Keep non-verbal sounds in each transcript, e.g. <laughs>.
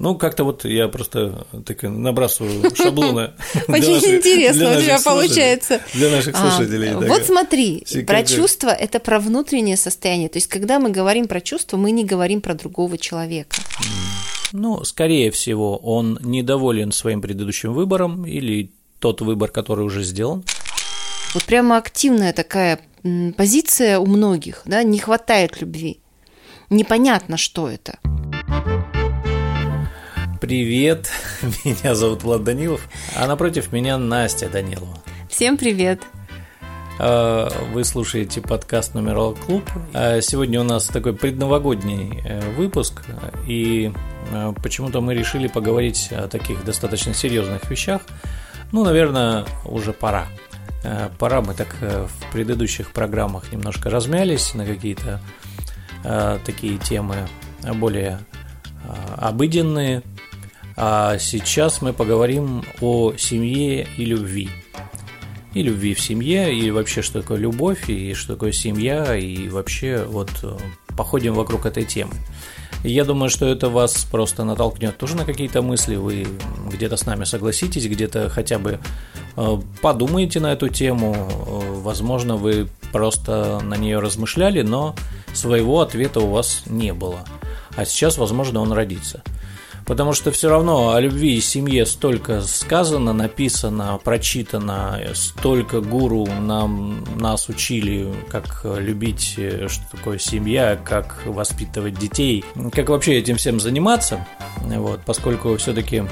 Ну, как-то вот я просто так набрасываю шаблоны. <laughs> Очень интересно у тебя получается. Для наших а, слушателей. Вот смотри, про чувства – это про внутреннее состояние. То есть, когда мы говорим про чувства, мы не говорим про другого человека. Ну, скорее всего, он недоволен своим предыдущим выбором или тот выбор, который уже сделан. Вот прямо активная такая позиция у многих, да, не хватает любви. Непонятно, что это. Привет, <laughs> меня зовут Влад Данилов, а напротив меня Настя Данилова. Всем привет. А, вы слушаете подкаст «Нумерал Клуб». А сегодня у нас такой предновогодний э, выпуск, и э, почему-то мы решили поговорить о таких достаточно серьезных вещах. Ну, наверное, уже пора. Э, пора мы так в предыдущих программах немножко размялись на какие-то такие темы более обыденные, а сейчас мы поговорим о семье и любви. И любви в семье, и вообще, что такое любовь, и что такое семья, и вообще вот э, походим вокруг этой темы. Я думаю, что это вас просто натолкнет тоже на какие-то мысли, вы где-то с нами согласитесь, где-то хотя бы э, подумаете на эту тему, э, возможно, вы просто на нее размышляли, но своего ответа у вас не было. А сейчас, возможно, он родится. Потому что все равно о любви и семье столько сказано, написано, прочитано, столько гуру нам, нас учили, как любить, что такое семья, как воспитывать детей, как вообще этим всем заниматься, вот, поскольку все-таки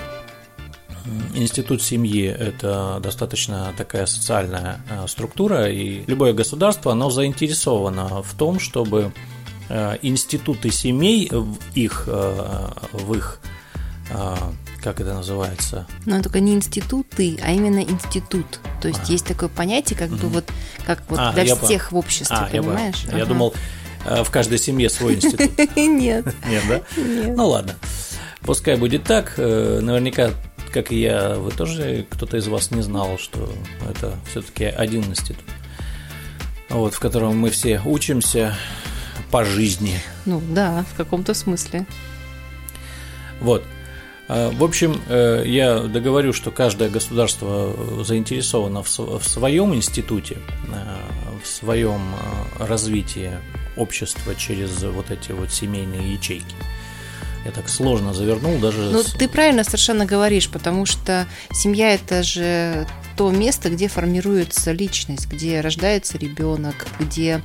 Институт семьи – это достаточно такая социальная э, структура, и любое государство, оно заинтересовано в том, чтобы э, институты семей в их, э, в их как это называется? Ну, только не институты, а именно институт. То есть а. есть такое понятие, как угу. бы вот, как вот а, для всех по... в обществе, а, понимаешь? Я, ага. я думал, э, в каждой семье свой институт. <laughs> Нет. Нет, да? Нет. Ну ладно. Пускай будет так. Э, наверняка, как и я, вы тоже, кто-то из вас не знал, что это все-таки один институт. Вот, в котором мы все учимся по жизни. Ну да, в каком-то смысле. Вот. А, в общем, э, я договорю, что каждое государство заинтересовано в своем институте, э, в своем э, развитии общества через вот эти вот семейные ячейки. Я так сложно завернул даже. Ну, с... ты правильно совершенно говоришь, потому что семья это же то место, где формируется личность, где рождается ребенок, где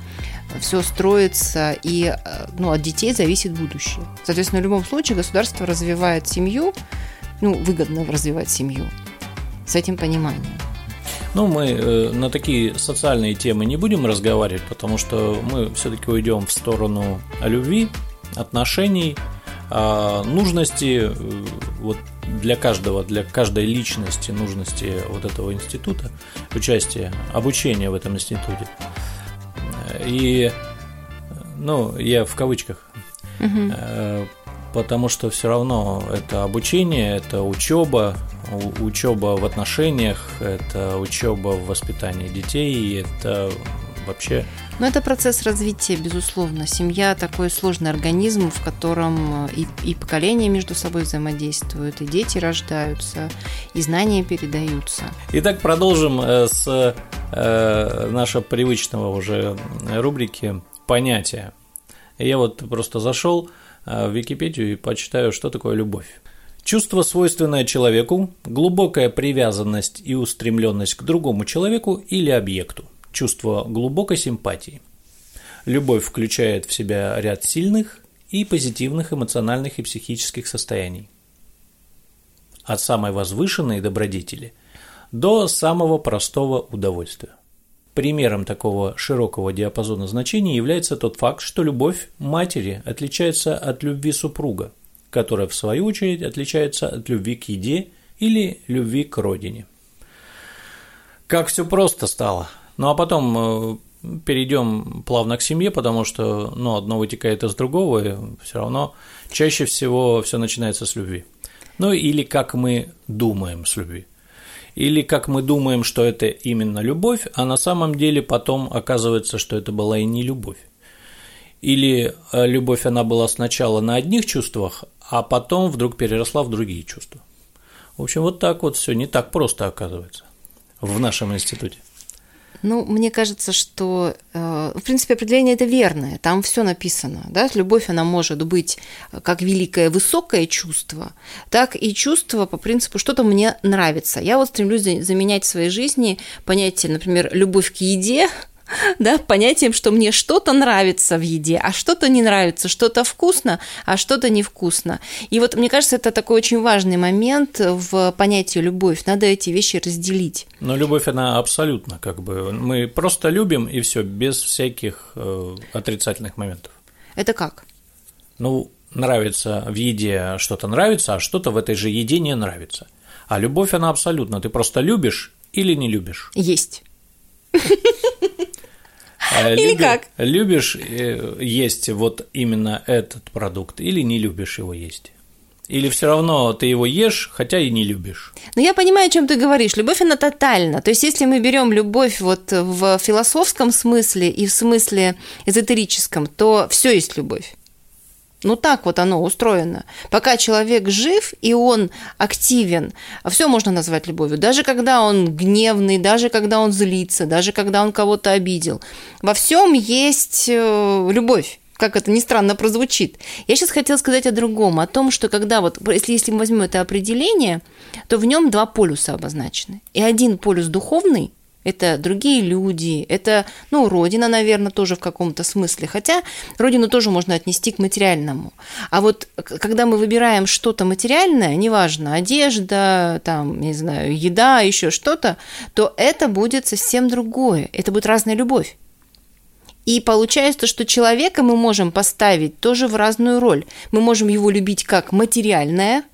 все строится, и ну, от детей зависит будущее. Соответственно, в любом случае государство развивает семью, ну, выгодно развивать семью с этим пониманием. Ну, мы э, на такие социальные темы не будем разговаривать, потому что мы все-таки уйдем в сторону любви, отношений, э, нужности э, вот для каждого, для каждой личности нужности вот этого института, участия, обучения в этом институте. И, ну, я в кавычках, угу. потому что все равно это обучение, это учеба, учеба в отношениях, это учеба в воспитании детей, это вообще но это процесс развития, безусловно. Семья такой сложный организм, в котором э, и, и поколения между собой взаимодействуют, и дети рождаются, и знания передаются. Итак, продолжим э, с э, нашего привычного уже рубрики понятия. Я вот просто зашел в Википедию и почитаю, что такое любовь. Чувство, свойственное человеку, глубокая привязанность и устремленность к другому человеку или объекту чувство глубокой симпатии. Любовь включает в себя ряд сильных и позитивных эмоциональных и психических состояний. От самой возвышенной добродетели до самого простого удовольствия. Примером такого широкого диапазона значений является тот факт, что любовь матери отличается от любви супруга, которая в свою очередь отличается от любви к еде или любви к родине. Как все просто стало – ну а потом э, перейдем плавно к семье, потому что ну, одно вытекает из другого, и все равно чаще всего все начинается с любви. Ну или как мы думаем с любви. Или как мы думаем, что это именно любовь, а на самом деле потом оказывается, что это была и не любовь. Или э, любовь она была сначала на одних чувствах, а потом вдруг переросла в другие чувства. В общем, вот так вот все не так просто оказывается в нашем институте. Ну, мне кажется, что, э, в принципе, определение это верное. Там все написано. Да? Любовь, она может быть как великое высокое чувство, так и чувство по принципу что-то мне нравится. Я вот стремлюсь заменять в своей жизни понятие, например, любовь к еде – <laughs> да, понятием, что мне что-то нравится в еде, а что-то не нравится, что-то вкусно, а что-то невкусно. И вот мне кажется, это такой очень важный момент в понятии любовь. Надо эти вещи разделить. Но любовь, она абсолютно как бы... Мы просто любим, и все без всяких э, отрицательных моментов. Это как? Ну, нравится в еде что-то нравится, а что-то в этой же еде не нравится. А любовь, она абсолютно. Ты просто любишь или не любишь? Есть. <laughs> Или Люби, как? Любишь э, есть вот именно этот продукт или не любишь его есть? Или все равно ты его ешь, хотя и не любишь? Ну, я понимаю, о чем ты говоришь. Любовь, она тотальна. То есть, если мы берем любовь вот в философском смысле и в смысле эзотерическом, то все есть любовь. Ну так вот оно устроено. Пока человек жив и он активен, все можно назвать любовью. Даже когда он гневный, даже когда он злится, даже когда он кого-то обидел. Во всем есть э, любовь как это ни странно прозвучит. Я сейчас хотела сказать о другом, о том, что когда вот, если, если мы возьмем это определение, то в нем два полюса обозначены. И один полюс духовный, это другие люди, это, ну, родина, наверное, тоже в каком-то смысле. Хотя родину тоже можно отнести к материальному. А вот когда мы выбираем что-то материальное, неважно, одежда, там, не знаю, еда, еще что-то, то это будет совсем другое. Это будет разная любовь. И получается, что человека мы можем поставить тоже в разную роль. Мы можем его любить как материальное,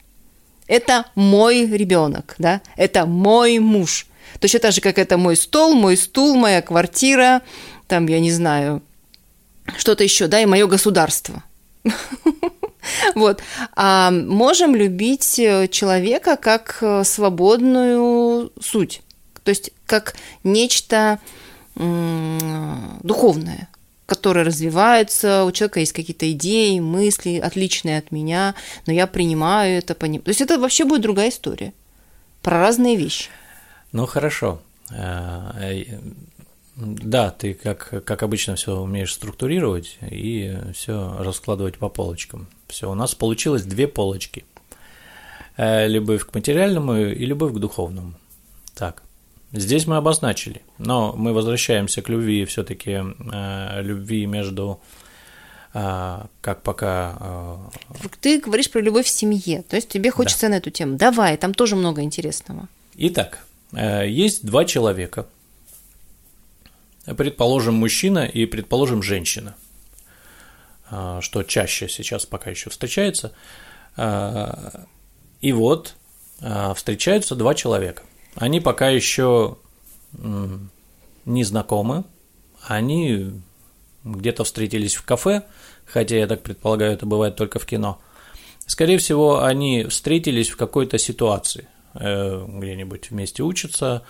это мой ребенок, да, это мой муж, Точно так же, как это мой стол, мой стул, моя квартира, там, я не знаю, что-то еще, да, и мое государство. <laughs> Вот. А можем любить э, человека как э, свободную суть, то есть как нечто духовное, которое развивается, у человека есть какие-то идеи, мысли, отличные от меня, но я принимаю это, поним... То есть это вообще будет другая история про разные вещи. Ну хорошо. Э, э, да, ты как, как обычно все умеешь структурировать и все раскладывать по полочкам. Все, у нас получилось две полочки. Э, любовь к материальному и любовь к духовному. Так, здесь мы обозначили, но мы возвращаемся к любви все-таки любви между как пока... Ты говоришь про любовь в семье, то есть тебе хочется да. на эту тему. Давай, там тоже много интересного. Итак, есть два человека, предположим, мужчина и, предположим, женщина, э, что чаще сейчас пока еще встречается. Э, и вот встречаются два человека. Они пока еще не знакомы, они где-то встретились в кафе, хотя я так предполагаю, это бывает только в кино. Скорее всего, они встретились в какой-то ситуации – Э, где-нибудь вместе учатся,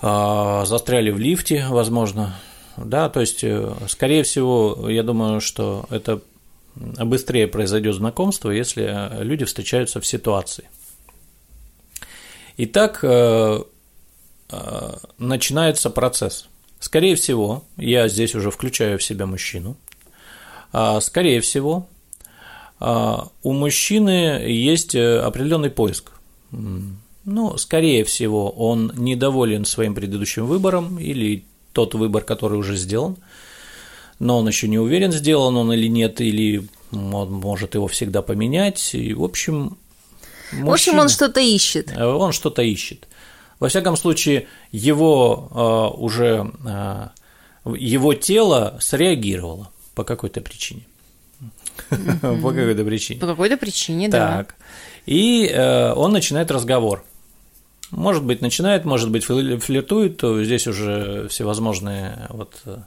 а, застряли в лифте, возможно, да, то есть, э, скорее всего, я думаю, что это быстрее произойдет знакомство, если люди встречаются в ситуации. Итак, э, начинается процесс. Скорее всего, я здесь уже включаю в себя мужчину. А, скорее всего, а, у мужчины есть определенный поиск. Ну, скорее всего, он недоволен своим предыдущим выбором или тот выбор, который уже сделан, но он еще не уверен, сделан он или нет, или он может его всегда поменять. И, в общем, мужчина, в общем, он что-то ищет. Он что-то ищет. Во всяком случае, его э, уже э, его тело среагировало по какой-то причине. По какой-то причине. По какой-то причине, да. Так. И э, он начинает разговор. Может быть, начинает, может быть, флиртует, то здесь уже всевозможные вот. Э,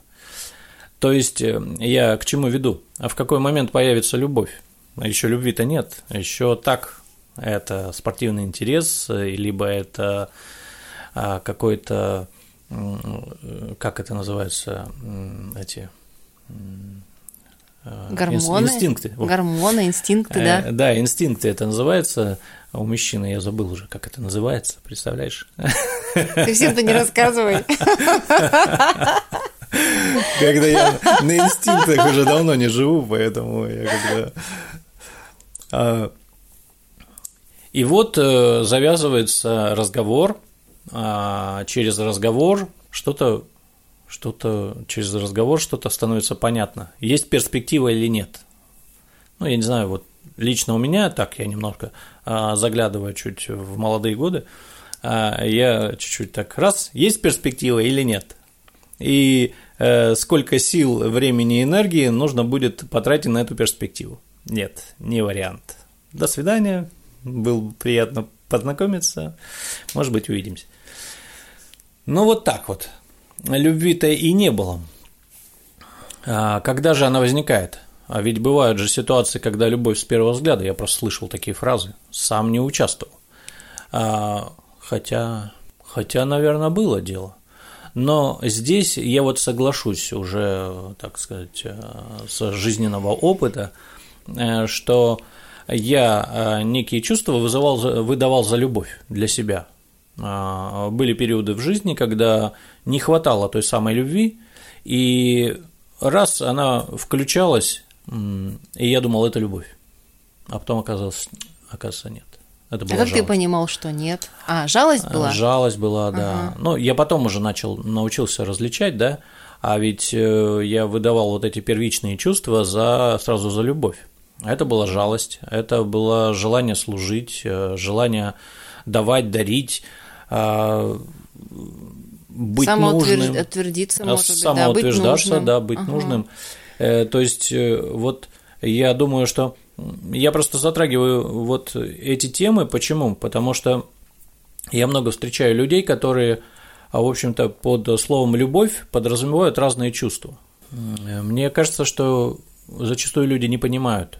то есть э, я к чему веду? А в какой момент появится любовь? Еще любви-то нет, еще так это спортивный интерес, либо это а, какой-то, как это называется, эти Гормоны, инстинкты. Гормоны, инстинкты, да. Э, да, инстинкты это называется. У мужчины я забыл уже, как это называется, представляешь? Ты всем-то не рассказывай. Когда я на инстинктах уже давно не живу, поэтому я когда... А, и вот э, завязывается разговор, а через разговор что-то что-то через разговор что-то становится понятно. Есть перспектива или нет. Ну, я не знаю, вот лично у меня, так я немножко а, заглядываю чуть в молодые годы, а, я чуть-чуть так раз, есть перспектива или нет. И э, сколько сил, времени и энергии нужно будет потратить на эту перспективу. Нет, не вариант. До свидания, было приятно познакомиться, может быть, увидимся. Ну, вот так вот любви-то и не было. А когда же она возникает? А ведь бывают же ситуации, когда любовь с первого взгляда, я просто слышал такие фразы, сам не участвовал. А, хотя, хотя, наверное, было дело. Но здесь я вот соглашусь уже, так сказать, э, с жизненного опыта, э, что я э, некие чувства вызывал, выдавал за любовь для себя. А, были периоды в жизни, когда не хватало той самой любви, и раз она включалась, и я думал, это любовь, а потом оказалось, оказывается, нет. Это была а как жалость. ты понимал, что нет? А, жалость была? Жалость была, да. Ага. Ну, я потом уже начал, научился различать, да, а ведь э, я выдавал вот эти первичные чувства за, сразу за любовь. Это была жалость, это было желание служить, э, желание давать, дарить, а, быть нужным. Самоутвердиться, может быть, самоутверждаться, да, быть нужным. Да, быть ага. нужным. Э, то есть, э, вот я думаю, что я просто затрагиваю вот эти темы. Почему? Потому что я много встречаю людей, которые, а, в общем-то, под словом «любовь» подразумевают разные чувства. Мне кажется, что зачастую люди не понимают,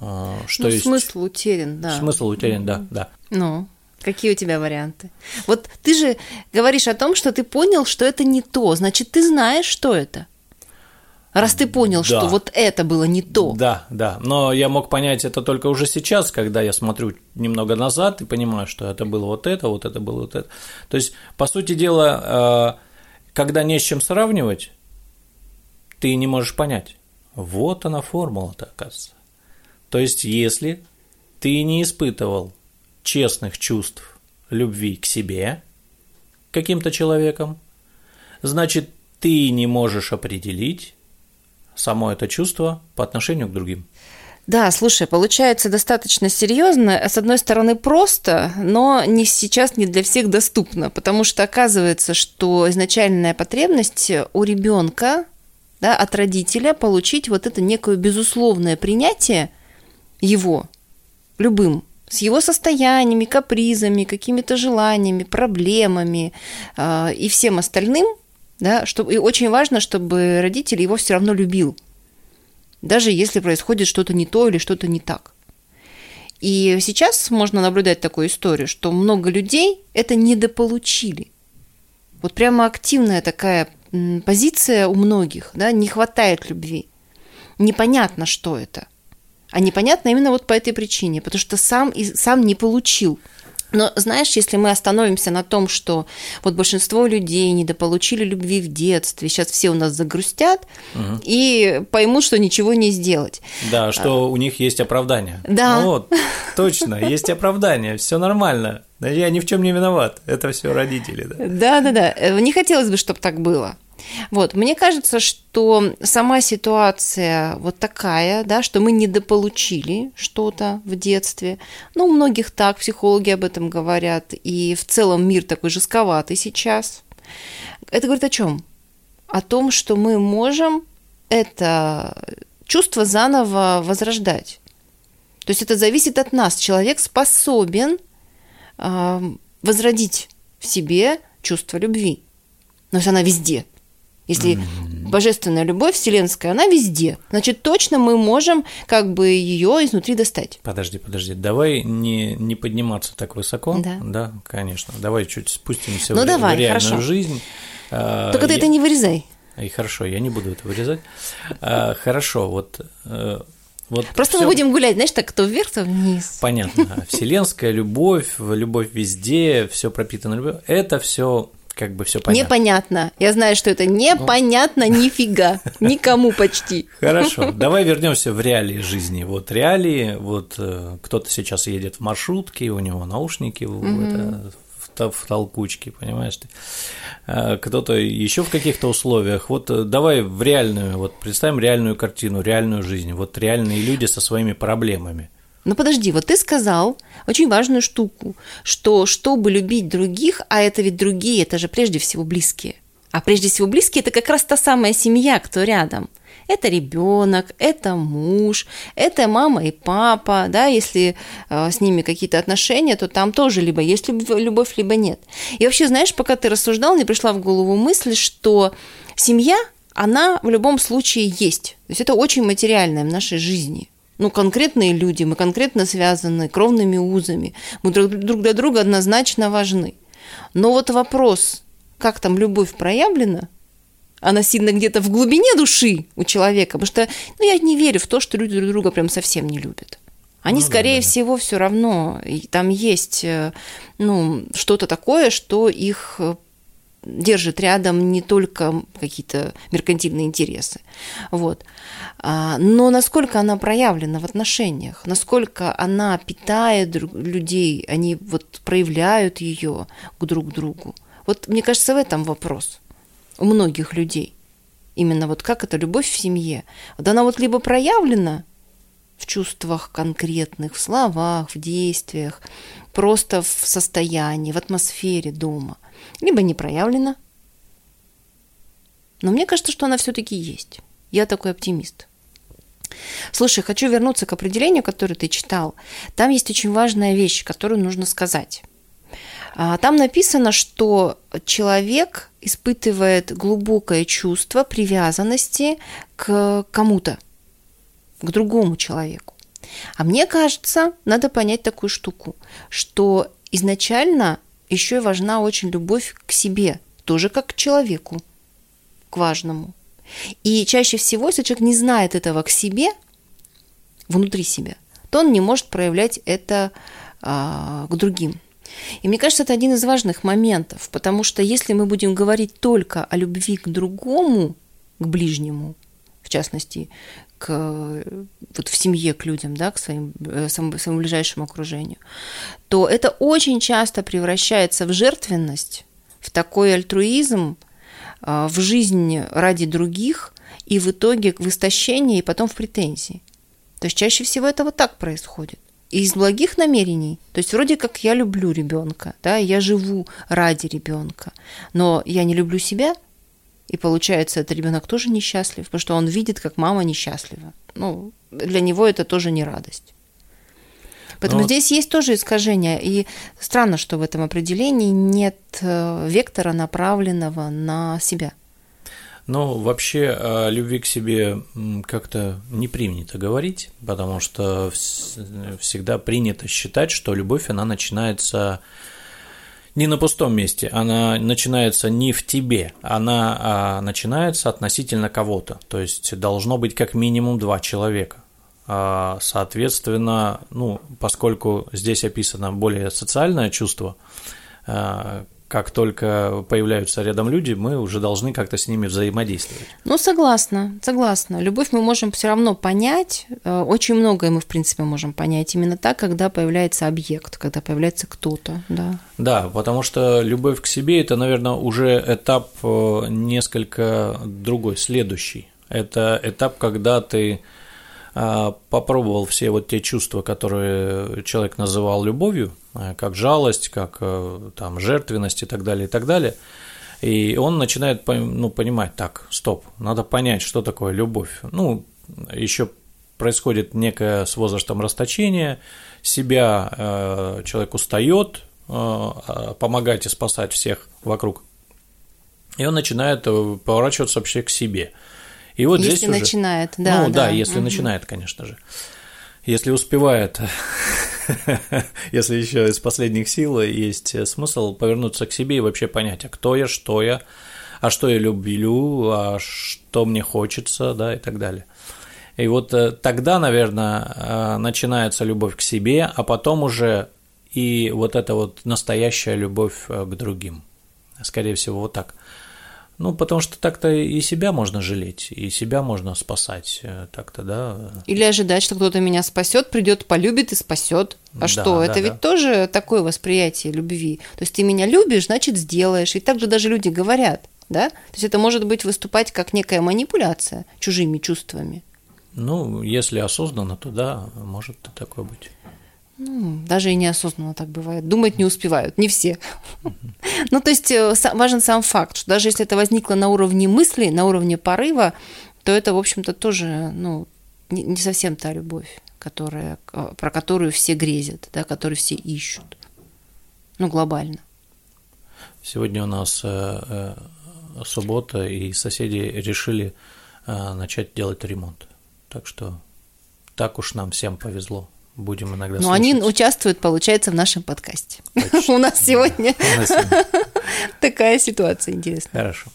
а, что ну, есть... смысл утерян, да. Смысл утерян, да, да. Ну, Какие у тебя варианты? Вот ты же говоришь о том, что ты понял, что это не то. Значит, ты знаешь, что это. Раз ты понял, да. что вот это было не то. Да, да. Но я мог понять это только уже сейчас, когда я смотрю немного назад и понимаю, что это было вот это, вот это было вот это. То есть, по сути дела, э, когда не с чем сравнивать, ты не можешь понять. Вот она формула-то, оказывается. То есть, если ты не испытывал честных чувств любви к себе, каким-то человеком, значит, ты не можешь определить само это чувство по отношению к другим. Да, слушай, получается достаточно серьезно. С одной стороны, просто, но не сейчас не для всех доступно, потому что оказывается, что изначальная потребность у ребенка, да, от родителя получить вот это некое безусловное принятие его любым с его состояниями, капризами, какими-то желаниями, проблемами э, и всем остальным, да, чтобы, и очень важно, чтобы родитель его все равно любил, даже если происходит что-то не то или что-то не так. И сейчас можно наблюдать такую историю, что много людей это недополучили. Вот прямо активная такая позиция у многих, да, не хватает любви. Непонятно, что это – а непонятно именно вот по этой причине, потому что сам, и, сам не получил. Но знаешь, если мы остановимся на том, что вот большинство людей недополучили любви в детстве, сейчас все у нас загрустят угу. и поймут, что ничего не сделать. Да, что а, у них есть оправдание. Да. Ну вот, точно, есть оправдание, все нормально. Я ни в чем не виноват. Это все родители. Да, да, да. Не хотелось бы, чтобы так было. Вот, мне кажется, что сама ситуация вот такая, да, что мы недополучили что-то в детстве. Ну, у многих так, психологи об этом говорят, и в целом мир такой жестковатый сейчас. Это говорит о чем? О том, что мы можем это чувство заново возрождать. То есть это зависит от нас. Человек способен э, возродить в себе чувство любви. Но есть она везде – если mm-hmm. божественная любовь вселенская, она везде, значит, точно мы можем как бы ее изнутри достать. Подожди, подожди, давай не, не подниматься так высоко. Да. Да, конечно. Давай чуть спустимся ну, в, давай, в реальную хорошо. жизнь. А, Только я... ты это не вырезай. И хорошо, я не буду это вырезать. А, хорошо, вот э, вот Просто всё... мы будем гулять, знаешь, так то вверх, то вниз. Понятно. Вселенская любовь, любовь везде, все пропитано любовью. Это все как бы все понятно. Непонятно. Я знаю, что это непонятно ну... нифига. Никому почти. Хорошо. Давай вернемся в реалии жизни. Вот реалии, вот э, кто-то сейчас едет в маршрутке, у него наушники угу. это, в толкучке, понимаешь ты. А, кто-то еще в каких-то условиях. Вот э, давай в реальную, вот представим реальную картину, реальную жизнь. Вот реальные люди со своими проблемами. Ну подожди, вот ты сказал очень важную штуку, что чтобы любить других, а это ведь другие, это же прежде всего близкие. А прежде всего близкие это как раз та самая семья, кто рядом. Это ребенок, это муж, это мама и папа, да, если э, с ними какие-то отношения, то там тоже либо есть любовь, либо нет. И вообще, знаешь, пока ты рассуждал, мне пришла в голову мысль, что семья, она в любом случае есть. То есть это очень материальное в нашей жизни ну, конкретные люди, мы конкретно связаны кровными узами, мы друг, друг для друга однозначно важны. Но вот вопрос, как там любовь проявлена, она сильно где-то в глубине души у человека, потому что ну, я не верю в то, что люди друг друга прям совсем не любят. Они, ну, скорее да, да. всего, все равно, там есть э, ну, что-то такое, что их э, держит рядом не только какие-то меркантильные интересы. Вот. А, но насколько она проявлена в отношениях, насколько она питает людей, они вот проявляют ее к друг другу. Вот мне кажется, в этом вопрос у многих людей. Именно вот как эта любовь в семье. Вот она вот либо проявлена в чувствах конкретных, в словах, в действиях, просто в состоянии, в атмосфере дома, либо не проявлена. Но мне кажется, что она все-таки есть. Я такой оптимист. Слушай, хочу вернуться к определению, которое ты читал. Там есть очень важная вещь, которую нужно сказать. А, там написано, что человек испытывает глубокое чувство привязанности к кому-то, к другому человеку. А мне кажется, надо понять такую штуку, что изначально еще и важна очень любовь к себе, тоже как к человеку, к важному. И чаще всего, если человек не знает этого к себе, внутри себя, то он не может проявлять это а, к другим. И мне кажется, это один из важных моментов, потому что если мы будем говорить только о любви к другому, к ближнему, в частности, к, вот в семье к людям, да, к своим, э, своему, своему ближайшему окружению, то это очень часто превращается в жертвенность, в такой альтруизм, в жизнь ради других и в итоге в истощение и потом в претензии. То есть чаще всего это вот так происходит. И из благих намерений, то есть вроде как я люблю ребенка, да, я живу ради ребенка, но я не люблю себя, и получается, этот ребенок тоже несчастлив, потому что он видит, как мама несчастлива. Ну, для него это тоже не радость. Поэтому Но... здесь есть тоже искажение. И странно, что в этом определении нет э, вектора, направленного на себя. Ну, вообще о любви к себе как-то не принято говорить, потому что всегда принято считать, что любовь, она начинается не на пустом месте, она начинается не в тебе, она а, начинается относительно кого-то, то есть должно быть как минимум два человека. А, соответственно, ну, поскольку здесь описано более социальное чувство, а, как только появляются рядом люди, мы уже должны как-то с ними взаимодействовать. Ну, согласна, согласна. Любовь мы можем все равно понять. Э, очень многое мы, в принципе, можем понять именно так, когда появляется объект, когда появляется кто-то, да. Да, потому что любовь к себе – это, наверное, уже этап э, несколько другой, следующий. Это этап, когда ты попробовал все вот те чувства, которые человек называл любовью, а, как жалость, как э, там жертвенность и так далее, и так далее. И он начинает ну, понимать, так, стоп, надо понять, что такое любовь. Ну, еще происходит некое с возрастом расточение, себя э, человек устает э, помогать и спасать всех вокруг, и он начинает поворачиваться вообще к себе – и вот если здесь начинает, уже, да. Ну да, да если угу. начинает, конечно же. Если успевает, <laughs> если еще из последних сил есть смысл повернуться к себе и вообще понять, а кто я, что я, а что я люблю, а что мне хочется, да, и так далее. И вот э, тогда, наверное, э, начинается любовь к себе, а потом уже и вот эта вот настоящая любовь э, к другим. Скорее всего, вот так. Ну, потому что так-то и себя можно жалеть, и себя можно спасать так-то, да. Или ожидать, что кто-то меня спасет, придет, полюбит и спасет. А да, что? Да, Это да. ведь тоже такое восприятие любви. То есть ты меня любишь, значит, сделаешь. И также даже люди говорят, да? То есть это может быть выступать как некая манипуляция чужими чувствами. Ну, если осознанно, то да, может такое быть. Ну, даже и неосознанно так бывает. Думать не успевают, не все. <laughs> Ну, то есть э, важен сам факт, что даже если это возникло на уровне мысли, на уровне порыва, то это, в общем-то, тоже ну, не совсем та любовь, которая, э, про которую все грезят, да, которую все ищут. Ну, глобально. Сегодня у нас э, суббота, и соседи решили начать делать ремонт. Так что так уж нам всем повезло. Будем иногда Но они участвуют, получается, в нашем подкасте. <laughs> У нас сегодня <laughs> такая ситуация интересная. Хорошо.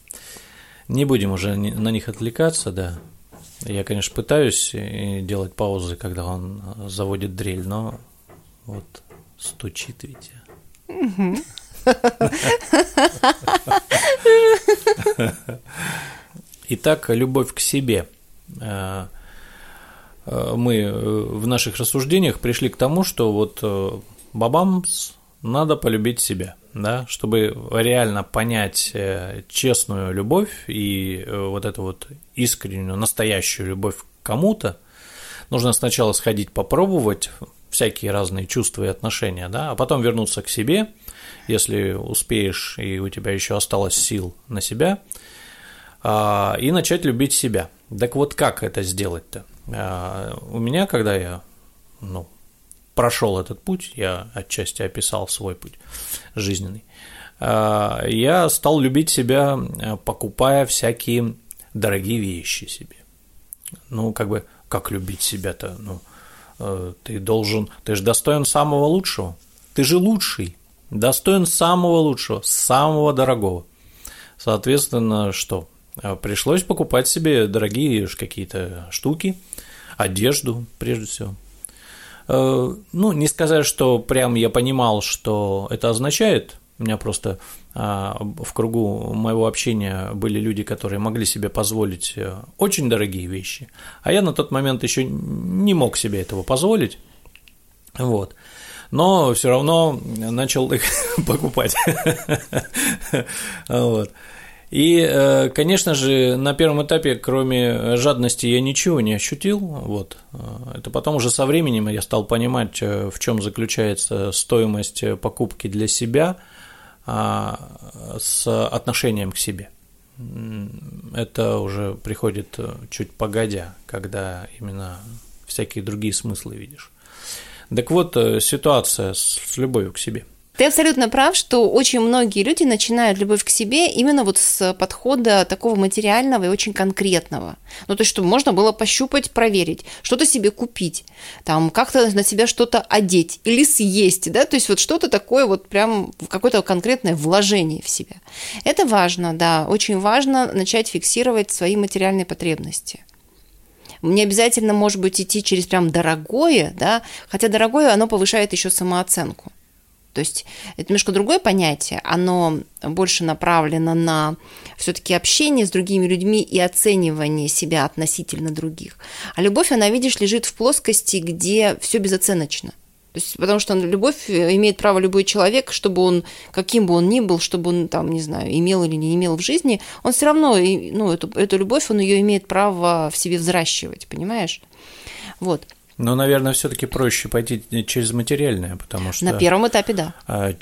Не будем уже на них отвлекаться, да. Я, конечно, пытаюсь делать паузы, когда он заводит дрель, но вот стучит ведь. <laughs> Итак, любовь к себе э, – Э, мы э, в наших рассуждениях пришли к тому, что вот э, бабам надо полюбить себя, да, чтобы реально понять честную любовь и вот эту вот искреннюю, настоящую любовь к кому-то, нужно сначала сходить попробовать всякие разные чувства и отношения, да, а потом вернуться к себе, если успеешь и у тебя еще осталось сил на себя, а, и начать любить себя. Так вот, как это сделать-то? А, у меня, когда я ну, прошел этот путь, я отчасти описал свой путь жизненный, а, я стал любить себя, покупая всякие дорогие вещи себе. Ну, как бы, как любить себя-то? Ну, э, ты должен, ты же достоин самого лучшего. Ты же лучший, достоин самого лучшего, самого дорогого. Соответственно, что? А, пришлось покупать себе дорогие какие-то штуки, одежду, прежде всего. Э, ну, не сказать, что прям я понимал, что это означает. У меня просто а, в кругу моего общения были люди, которые могли себе позволить э, очень дорогие вещи, а я на тот момент еще не мог себе этого позволить. Вот. Но все равно начал их <laughs> покупать. <laughs> Вот. И, э, конечно же, на первом этапе, кроме жадности, я ничего не ощутил. Вот. Э, это потом уже со временем я стал понимать, э, в чем заключается стоимость покупки для себя а, с отношением к себе. Это уже приходит чуть погодя, когда именно всякие другие смыслы видишь. Так вот, ситуация с любовью к себе – ты абсолютно прав, что очень многие люди начинают любовь к себе именно вот с подхода такого материального и очень конкретного. Ну, то есть, чтобы можно было пощупать, проверить, что-то себе купить, там, как-то на себя что-то одеть или съесть, да, то есть вот что-то такое вот прям какое-то конкретное вложение в себя. Это важно, да, очень важно начать фиксировать свои материальные потребности. Не обязательно, может быть, идти через прям дорогое, да, хотя дорогое, оно повышает еще самооценку. То есть это немножко другое понятие, оно больше направлено на все-таки общение с другими людьми и оценивание себя относительно других. А любовь, она, видишь, лежит в плоскости, где все безоценочно. То есть, потому что любовь имеет право любой человек, чтобы он, каким бы он ни был, чтобы он там, не знаю, имел или не имел в жизни, он все равно, ну, эту, эту любовь, он ее имеет право в себе взращивать, понимаешь? Вот. Ну, наверное, все-таки проще пойти через материальное, потому что... На первом этапе, да. А,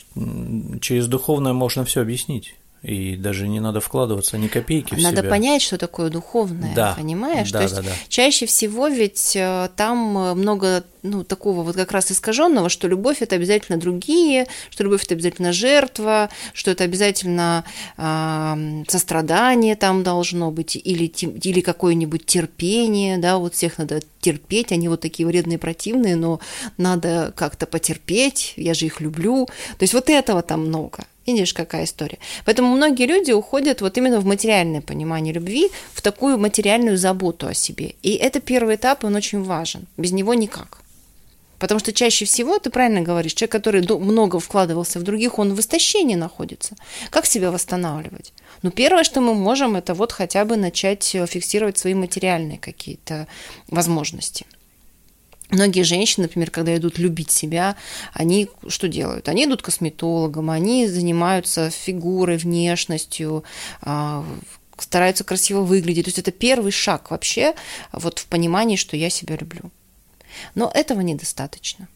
через духовное можно все объяснить. И даже не надо вкладываться ни копейки надо в себя. понять, что такое духовное, да. понимаешь? Да, То есть да, да. чаще всего ведь э, там э, много ну, такого вот как раз искаженного, что любовь это обязательно другие, что любовь это обязательно жертва, что это обязательно э, сострадание там должно быть, или, или какое-нибудь терпение, да, вот всех надо терпеть, они вот такие вредные, противные, но надо как-то потерпеть, я же их люблю. То есть вот этого там много. Видишь, какая история. Поэтому многие люди уходят вот именно в материальное понимание любви, в такую материальную заботу о себе. И это первый этап, он очень важен. Без него никак. Потому что чаще всего, ты правильно говоришь, человек, который много вкладывался в других, он в истощении находится. Как себя восстанавливать? Ну, первое, что мы можем, это вот хотя бы начать э, фиксировать свои материальные какие-то возможности. Многие женщины, например, когда идут любить себя, они что делают? Они идут к косметологам, они занимаются фигурой, внешностью, а, стараются красиво выглядеть. То есть это первый шаг вообще вот в понимании, что я себя люблю. Но этого недостаточно.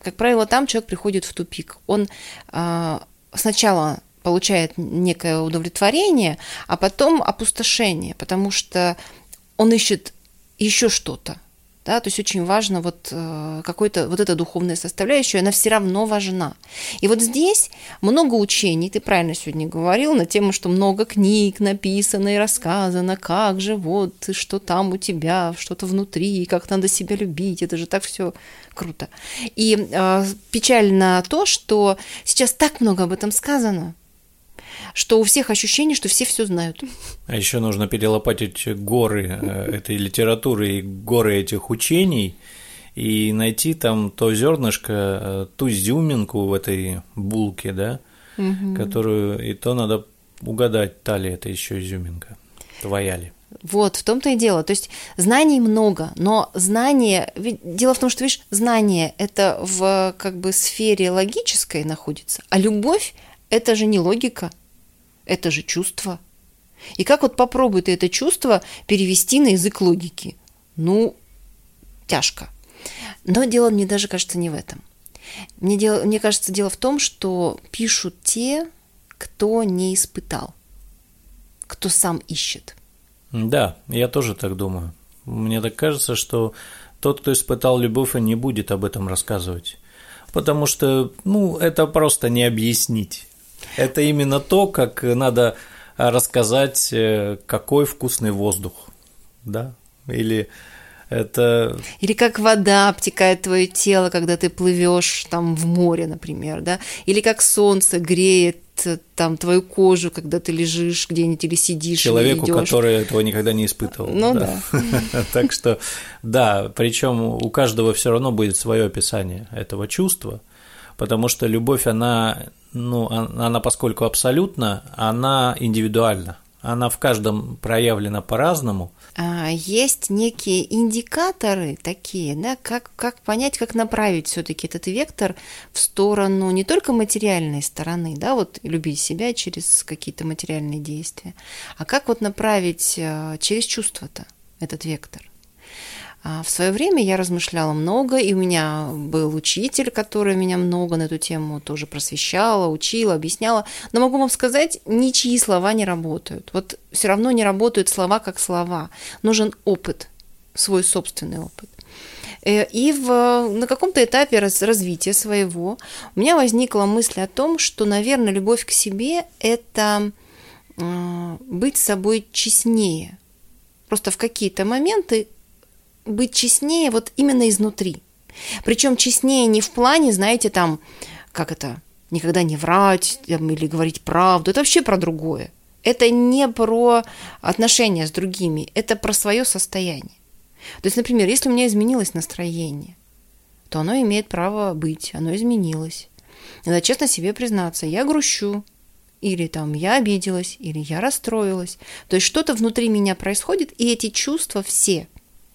Как правило, там человек приходит в тупик. Он а, сначала получает некое удовлетворение, а потом опустошение, потому что он ищет еще что-то. Да, то есть очень важно вот э, какой-то вот эта духовная составляющая, она все равно важна. И вот здесь много учений, ты правильно сегодня говорил, на тему, что много книг написано и рассказано, как же вот, что там у тебя, что-то внутри, как надо себя любить, это же так все круто. И э, печально то, что сейчас так много об этом сказано, что у всех ощущение, что все все знают. А еще нужно перелопатить горы э, этой литературы и горы этих учений и найти там то зернышко, э, ту изюминку в этой булке, да, угу. которую и то надо угадать, та ли это еще изюминка, твоя ли. Вот, в том-то и дело. То есть знаний много, но знание... Дело в том, что, видишь, знание – это в как бы сфере логической находится, а любовь – это же не логика – это же чувство. И как вот попробуй ты это чувство перевести на язык логики? Ну, тяжко. Но дело мне даже кажется не в этом. Мне, дело, мне кажется, дело в том, что пишут те, кто не испытал, кто сам ищет. Да, я тоже так думаю. Мне так кажется, что тот, кто испытал любовь, он не будет об этом рассказывать. Потому что, ну, это просто не объяснить. Это именно то, как надо рассказать, э, какой вкусный воздух, да, или это... Или как вода обтекает твое тело, когда ты плывешь там в море, например, да? Или как солнце греет э, там твою кожу, когда ты лежишь где-нибудь или сидишь. Человеку, который этого никогда не испытывал. Ну да. <laughs> Так что, да, причем у каждого все равно будет свое описание этого чувства, потому что любовь, она ну, она, поскольку абсолютно, она индивидуальна. Она в каждом проявлена по-разному. А, есть некие индикаторы такие, да, как, как понять, как направить все-таки этот вектор в сторону не только материальной стороны, да, вот любить себя через какие-то материальные действия, а как вот направить а, через чувства-то этот вектор. А в свое время я размышляла много, и у меня был учитель, который меня много на эту тему тоже просвещала, учила, объясняла. Но могу вам сказать, ничьи слова не работают. Вот все равно не работают слова как слова. Нужен опыт, свой собственный опыт. Э, и в, на каком-то этапе раз, развития своего у меня возникла мысль о том, что, наверное, любовь к себе – это э, быть собой честнее. Просто в какие-то моменты быть честнее вот именно изнутри. Причем честнее не в плане, знаете, там, как это, никогда не врать там, или говорить правду. Это вообще про другое. Это не про отношения с другими, это про свое состояние. То есть, например, если у меня изменилось настроение, то оно имеет право быть, оно изменилось. Надо честно себе признаться, я грущу, или там я обиделась, или я расстроилась. То есть что-то внутри меня происходит, и эти чувства все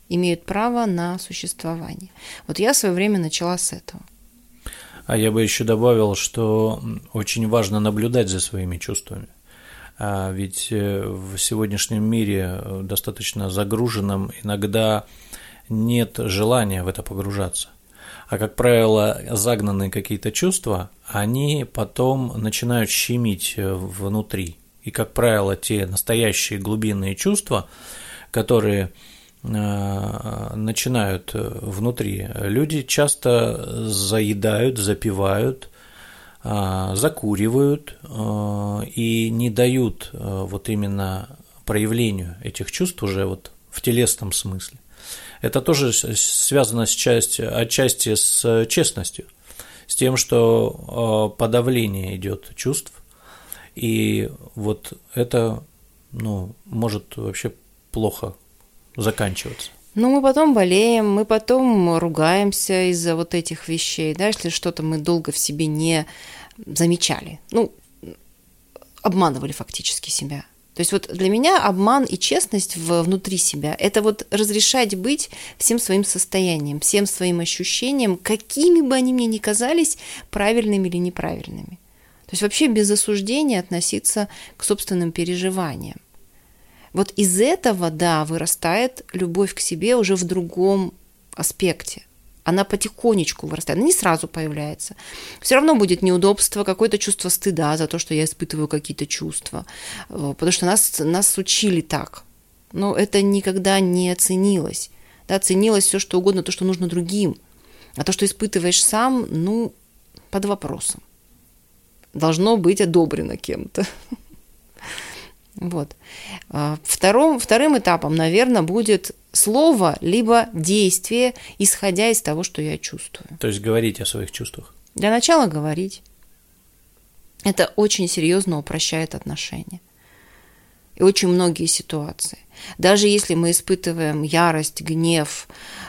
имеют право на существование. Вот я в свое время начала с этого. А я бы еще добавил, что очень важно наблюдать за своими чувствами. А ведь э, в сегодняшнем мире э, достаточно загруженном иногда нет желания в это погружаться. А как правило, загнанные какие-то чувства, они потом начинают щемить э, внутри. И, как правило, те настоящие глубинные чувства, которые начинают э, внутри. Люди часто заедают, запивают, э, закуривают и не дают вот именно проявлению этих чувств уже вот в телесном смысле. Это тоже связано с часть, отчасти с честностью, с тем, что подавление идет чувств, И вот это, ну, может вообще плохо заканчиваться. Ну, мы потом болеем, мы потом ругаемся из-за вот этих вещей, да, если что-то мы долго в себе не замечали. Ну, обманывали фактически себя. То есть вот для меня обман и честность внутри себя – это вот разрешать быть всем своим состоянием, всем своим ощущениям, какими бы они мне ни казались, правильными или неправильными. То есть вообще без осуждения относиться к собственным переживаниям. Вот из этого, да, вырастает любовь к себе уже в другом аспекте. Она потихонечку вырастает, она не сразу появляется. Все равно будет неудобство, какое-то чувство стыда за то, что я испытываю какие-то чувства. Э, потому что нас, нас учили так. Но это никогда не ценилось. Да, ценилось все, что угодно, то, что нужно другим. А то, что испытываешь сам, ну, под вопросом. Должно быть одобрено кем-то. Вот. А, вторым, вторым этапом, наверное, будет слово либо действие, исходя из того, что я чувствую. То есть говорить о своих чувствах. Для начала говорить. Это очень серьезно упрощает отношения. И очень многие ситуации. Даже если мы испытываем ярость, гнев,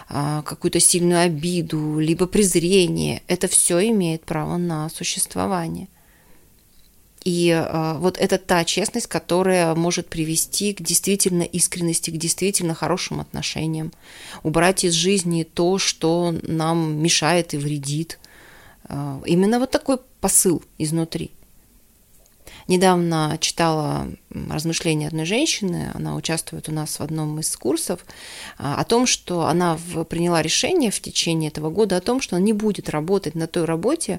а, какую-то сильную обиду, либо презрение, это все имеет право на существование. И э, вот это та честность, которая может привести к действительно искренности, к действительно хорошим отношениям, убрать из жизни то, что нам мешает и вредит. Э, именно вот такой посыл изнутри. Недавно читала размышления одной женщины, она участвует у нас в одном из курсов, о том, что она приняла решение в течение этого года о том, что она не будет работать на той работе,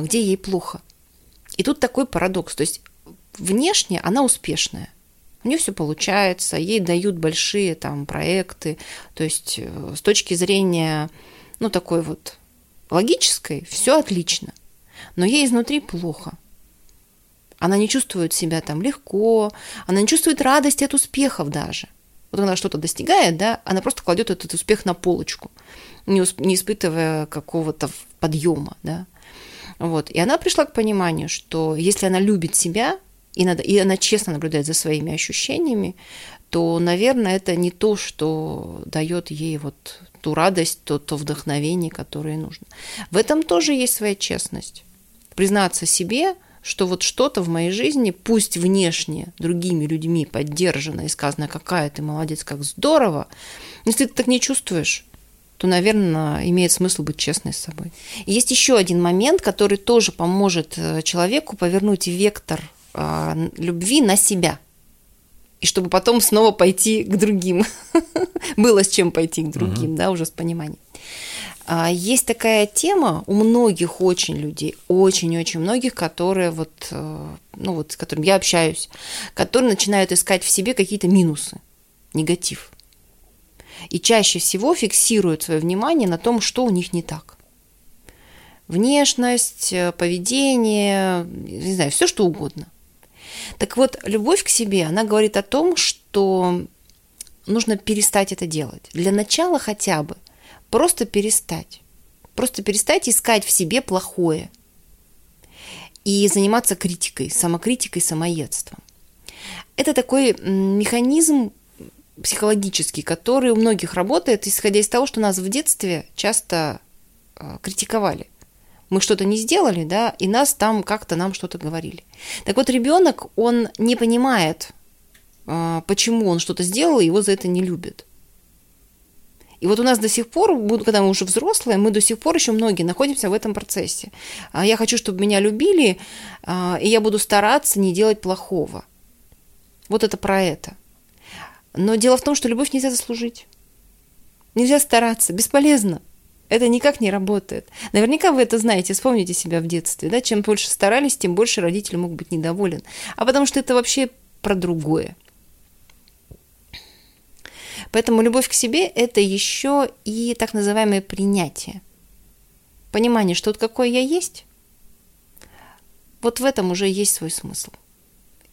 где ей плохо – и тут такой парадокс. То есть внешне она успешная. У нее все получается, ей дают большие там проекты. То есть э, с точки зрения, ну, такой вот логической, все отлично. Но ей изнутри плохо. Она не чувствует себя там легко, она не чувствует радости от успехов даже. Вот она что-то достигает, да, она просто кладет этот успех на полочку, не, не испытывая какого-то подъема, да. Вот. И она пришла к пониманию, что если она любит себя, и, надо, и она честно наблюдает за своими ощущениями, то, наверное, это не то, что дает ей вот ту радость, то, то вдохновение, которое нужно. В этом тоже есть своя честность. Признаться себе, что вот что-то в моей жизни, пусть внешне другими людьми поддержано и сказано, какая ты молодец, как здорово, если ты так не чувствуешь, то, наверное, имеет смысл быть честной с собой. И есть еще один момент, который тоже поможет э, человеку повернуть вектор а, любви на себя. И чтобы потом снова пойти к другим. <laughs> Было с чем пойти к другим, да, уже с пониманием. А, есть такая тема у многих очень людей, очень-очень многих, которые вот, э, ну вот, с которыми я общаюсь, которые начинают искать в себе какие-то минусы, негатив и чаще всего фиксируют свое внимание на том, что у них не так. Внешность, э, поведение, не знаю, все что угодно. Так вот, любовь к себе, она говорит о том, что нужно перестать это делать. Для начала хотя бы просто перестать. Просто перестать искать в себе плохое и заниматься критикой, самокритикой, самоедством. Это такой механизм психологический, который у многих работает, исходя из того, что нас в детстве часто э, критиковали. Мы что-то не сделали, да, и нас там как-то нам что-то говорили. Так вот, ребенок, он не понимает, э, почему он что-то сделал, и его за это не любят. И вот у нас до сих пор, когда мы уже взрослые, мы до сих пор еще многие находимся в этом процессе. А я хочу, чтобы меня любили, э, и я буду стараться не делать плохого. Вот это про это. Но дело в том, что любовь нельзя заслужить. Нельзя стараться, бесполезно. Это никак не работает. Наверняка вы это знаете, вспомните себя в детстве. Да? Чем больше старались, тем больше родитель мог быть недоволен. А потому что это вообще про другое. Поэтому любовь к себе – это еще и так называемое принятие. Понимание, что вот какой я есть, вот в этом уже есть свой смысл.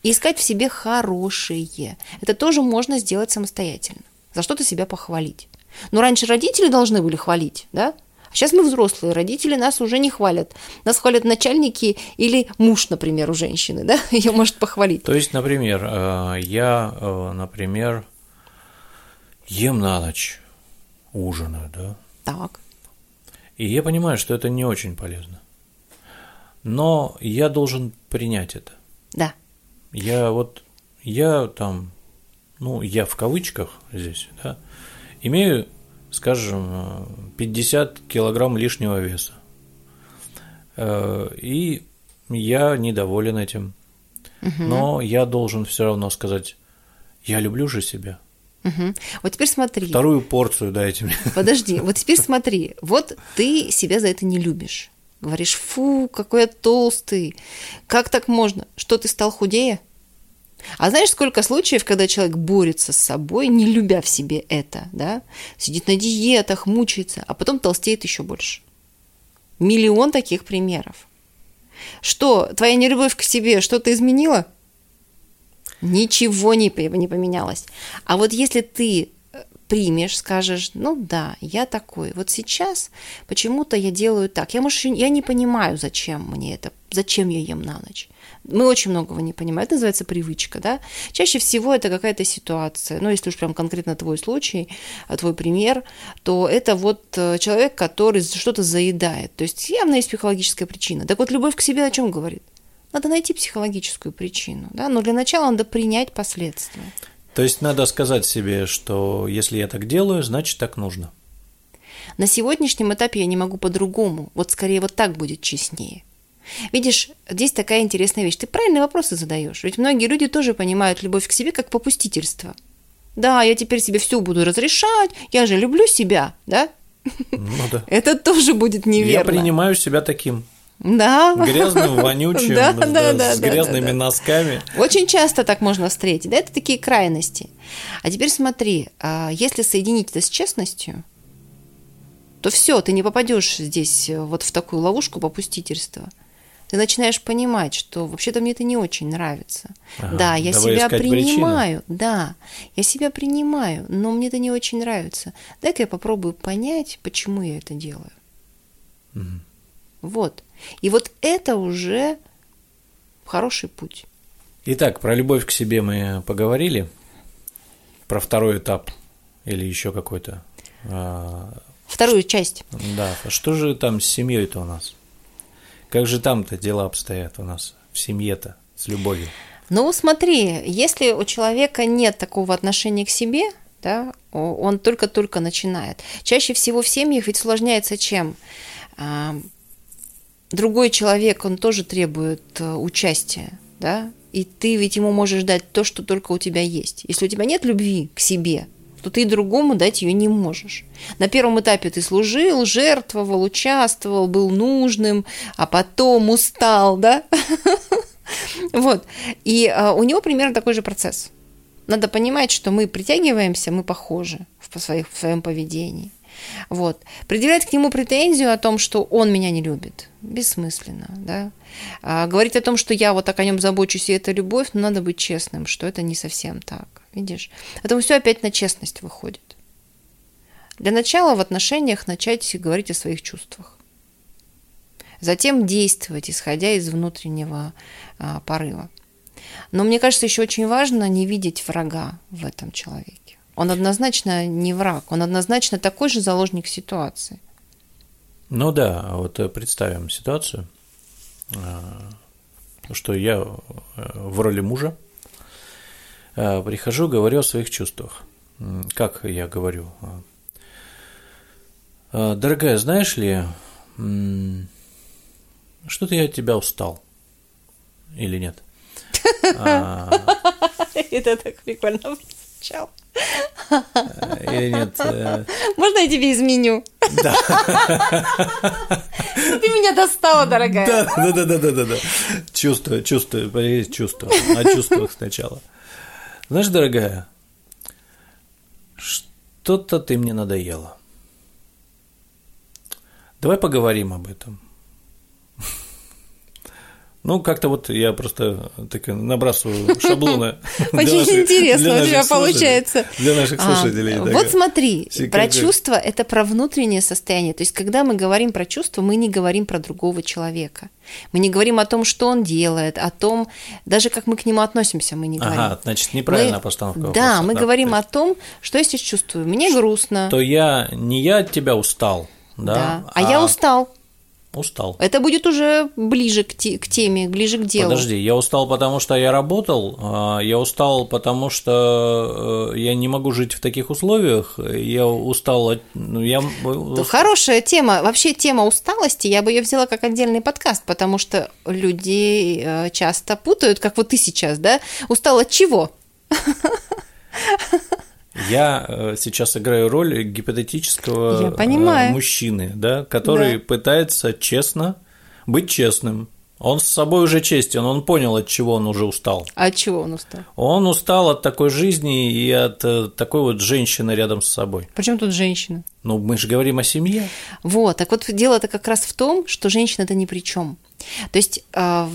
И искать в себе хорошее. Это тоже можно сделать самостоятельно. За что-то себя похвалить. Но раньше родители должны были хвалить, да? сейчас мы взрослые, родители нас уже не хвалят. Нас хвалят начальники или муж, например, у женщины, да, <laughs> ее может похвалить. То есть, например, э, я, э, например, ем на ночь, ужинаю, да? Так. И я понимаю, что это не очень полезно. Но я должен принять это. Да. Я вот, я там, ну, я в кавычках здесь, да, имею, скажем, 50 килограмм лишнего веса. Э, и я недоволен этим. Угу. Но я должен все равно сказать, я люблю же себя. Угу. Вот теперь смотри. Вторую порцию дайте мне. Подожди, вот теперь <laughs> смотри. Вот ты себя за это не любишь. Говоришь, фу, какой я толстый. Как так можно? Что, ты стал худее? А знаешь, сколько случаев, когда человек борется с собой, не любя в себе это, да? Сидит на диетах, мучается, а потом толстеет еще больше. Миллион таких примеров. Что, твоя нелюбовь к себе что-то изменила? Ничего не, не поменялось. А вот если ты примешь, скажешь, ну да, я такой. Вот сейчас почему-то я делаю так. Я, может, я не понимаю, зачем мне это, зачем я ем на ночь. Мы очень многого не понимаем. Это называется привычка, да. Чаще всего это какая-то ситуация. Ну, если уж прям конкретно твой случай, а, твой пример, то это вот э, человек, который что-то заедает. То есть явно есть психологическая причина. Так вот, любовь к себе о чем говорит? Надо найти психологическую причину, да, но для начала надо принять последствия. То есть надо сказать себе, что если я так делаю, значит так нужно. На сегодняшнем этапе я не могу по-другому. Вот скорее вот так будет честнее. Видишь, здесь такая интересная вещь. Ты правильные вопросы задаешь. Ведь многие люди тоже понимают любовь к себе как попустительство. Да, я теперь себе все буду разрешать, я же люблю себя, да? Ну да. <laughs> Это тоже будет неверно. Я принимаю себя таким. Да. Грязным, <laughs> вонючим, да, да, да, с грязными да, да. носками. Очень часто так можно встретить. Да, это такие крайности. А теперь смотри, а если соединить это с честностью, то все, ты не попадешь здесь э, вот в такую ловушку попустительства. Ты начинаешь понимать, что вообще-то мне это не очень нравится. Ага, да, я себя принимаю, да, я себя принимаю, но мне это не очень нравится. Дай-ка я попробую понять, почему я это делаю. Мгм. Вот. И вот это уже хороший путь. Итак, про любовь к себе мы поговорили. Про второй этап или еще какой-то. А, Вторую часть. Да, а что же там с семьей-то у нас? Как же там-то дела обстоят у нас в семье-то с любовью? Ну, смотри, если у человека нет такого отношения к себе, да, он только-только начинает. Чаще всего в семьях ведь усложняется чем? Другой человек, он тоже требует э, участия, да, и ты ведь ему можешь дать то, что только у тебя есть. Если у тебя нет любви к себе, то ты другому дать ее не можешь. На первом этапе ты служил, жертвовал, участвовал, был нужным, а потом устал, да? <laughs> Вот. И а, у него примерно такой же процесс. Надо понимать, что мы притягиваемся, мы похожи в своем поведении. Вот. Предъявлять к нему претензию о том, что он меня не любит, бессмысленно. Да? А говорить о том, что я вот так о нем забочусь, и это любовь, но надо быть честным, что это не совсем так. Видишь? Поэтому все опять на честность выходит. Для начала в отношениях начать говорить о своих чувствах. Затем действовать, исходя из внутреннего а, порыва. Но мне кажется, еще очень важно не видеть врага в этом человеке. Он однозначно не враг, он однозначно такой же заложник ситуации. Ну да, а вот э, представим ситуацию, а, что я э, в роли мужа прихожу, говорю о своих чувствах. Как я говорю? Дорогая, знаешь ли, что-то я от тебя устал. Или нет? <laughs> А, Это так прикольно <laughs> прозвучало. Или нет? э, Можно я тебе изменю? Да. Ты меня достала, дорогая. Да, да, да, да, да, да, да. Чувствую, чувствую, поверь, чувствую. О чувствах сначала. Знаешь, дорогая, что-то ты мне надоела. Давай поговорим об этом. Ну, как-то вот я просто так набрасываю шаблоны. <laughs> Очень интересно у тебя получается. Для наших а, слушателей. Вот смотри, про чувства – это про внутреннее состояние. То есть, когда мы говорим про чувства, мы не говорим про другого человека. Мы не говорим о том, что он делает, о том, даже как мы к нему относимся, мы не говорим. Ага, значит, неправильная мы, постановка вопроса. Да, мы да, говорим есть... о том, что я сейчас чувствую. Мне грустно. То я, не я от тебя устал, да? Да, а, а я устал. Устал. Это будет уже ближе к, те, к теме, ближе к делу. Подожди, я устал, потому что я работал, а, я устал, потому что э, я не могу жить в таких условиях, я устал, ну, я... Это хорошая тема, вообще тема усталости, я бы ее взяла как отдельный подкаст, потому что люди э, часто путают, как вот ты сейчас, да, устал от чего? <laughs> Я э, сейчас играю роль гипотетического э, мужчины, да, который да. пытается честно быть честным. Он с собой уже честен, он понял, от чего он уже устал. А от чего он устал? Он устал от такой жизни и от э, такой вот женщины рядом с собой. Почему тут женщина? Ну, мы же говорим о семье. Вот, так вот дело-то как раз в том, что женщина это ни при чем. То есть,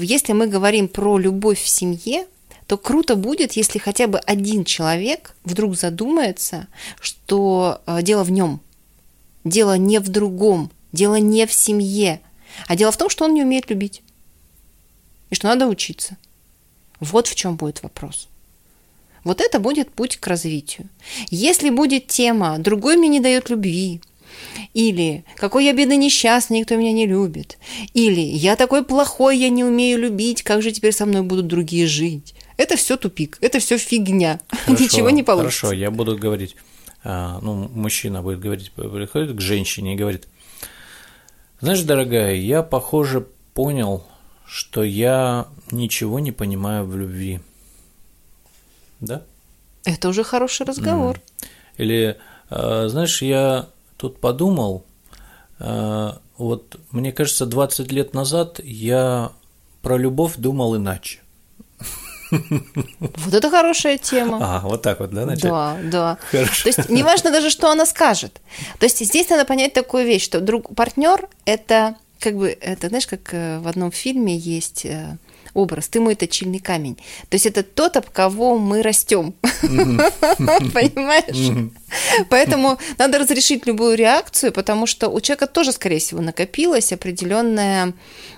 если мы говорим про любовь в семье, то круто будет, если хотя бы один человек вдруг задумается, что э, дело в нем, дело не в другом, дело не в семье, а дело в том, что он не умеет любить и что надо учиться. Вот в чем будет вопрос. Вот это будет путь к развитию. Если будет тема «другой мне не дает любви», или «какой я бедный несчастный, никто меня не любит», или «я такой плохой, я не умею любить, как же теперь со мной будут другие жить», это все тупик, это все фигня, хорошо, ничего не получится. Хорошо, я буду говорить, а, ну, мужчина будет говорить, приходит к женщине и говорит, знаешь, дорогая, я, похоже, понял, что я ничего не понимаю в любви. Да? Это уже хороший разговор. Или, а, знаешь, я тут подумал, а, вот мне кажется, 20 лет назад я про любовь думал иначе. Вот это хорошая тема. А, вот так вот, да, начать? Да, да. Хорошо. То есть неважно даже, что она скажет. То есть здесь надо понять такую вещь, что друг партнер это как бы, это знаешь, как э, в одном фильме есть э, образ, ты мой точильный камень. То есть это тот, об кого мы растем. <laughs> Понимаешь? Поэтому надо разрешить любую реакцию, потому что у человека тоже, скорее всего, накопилось определенное,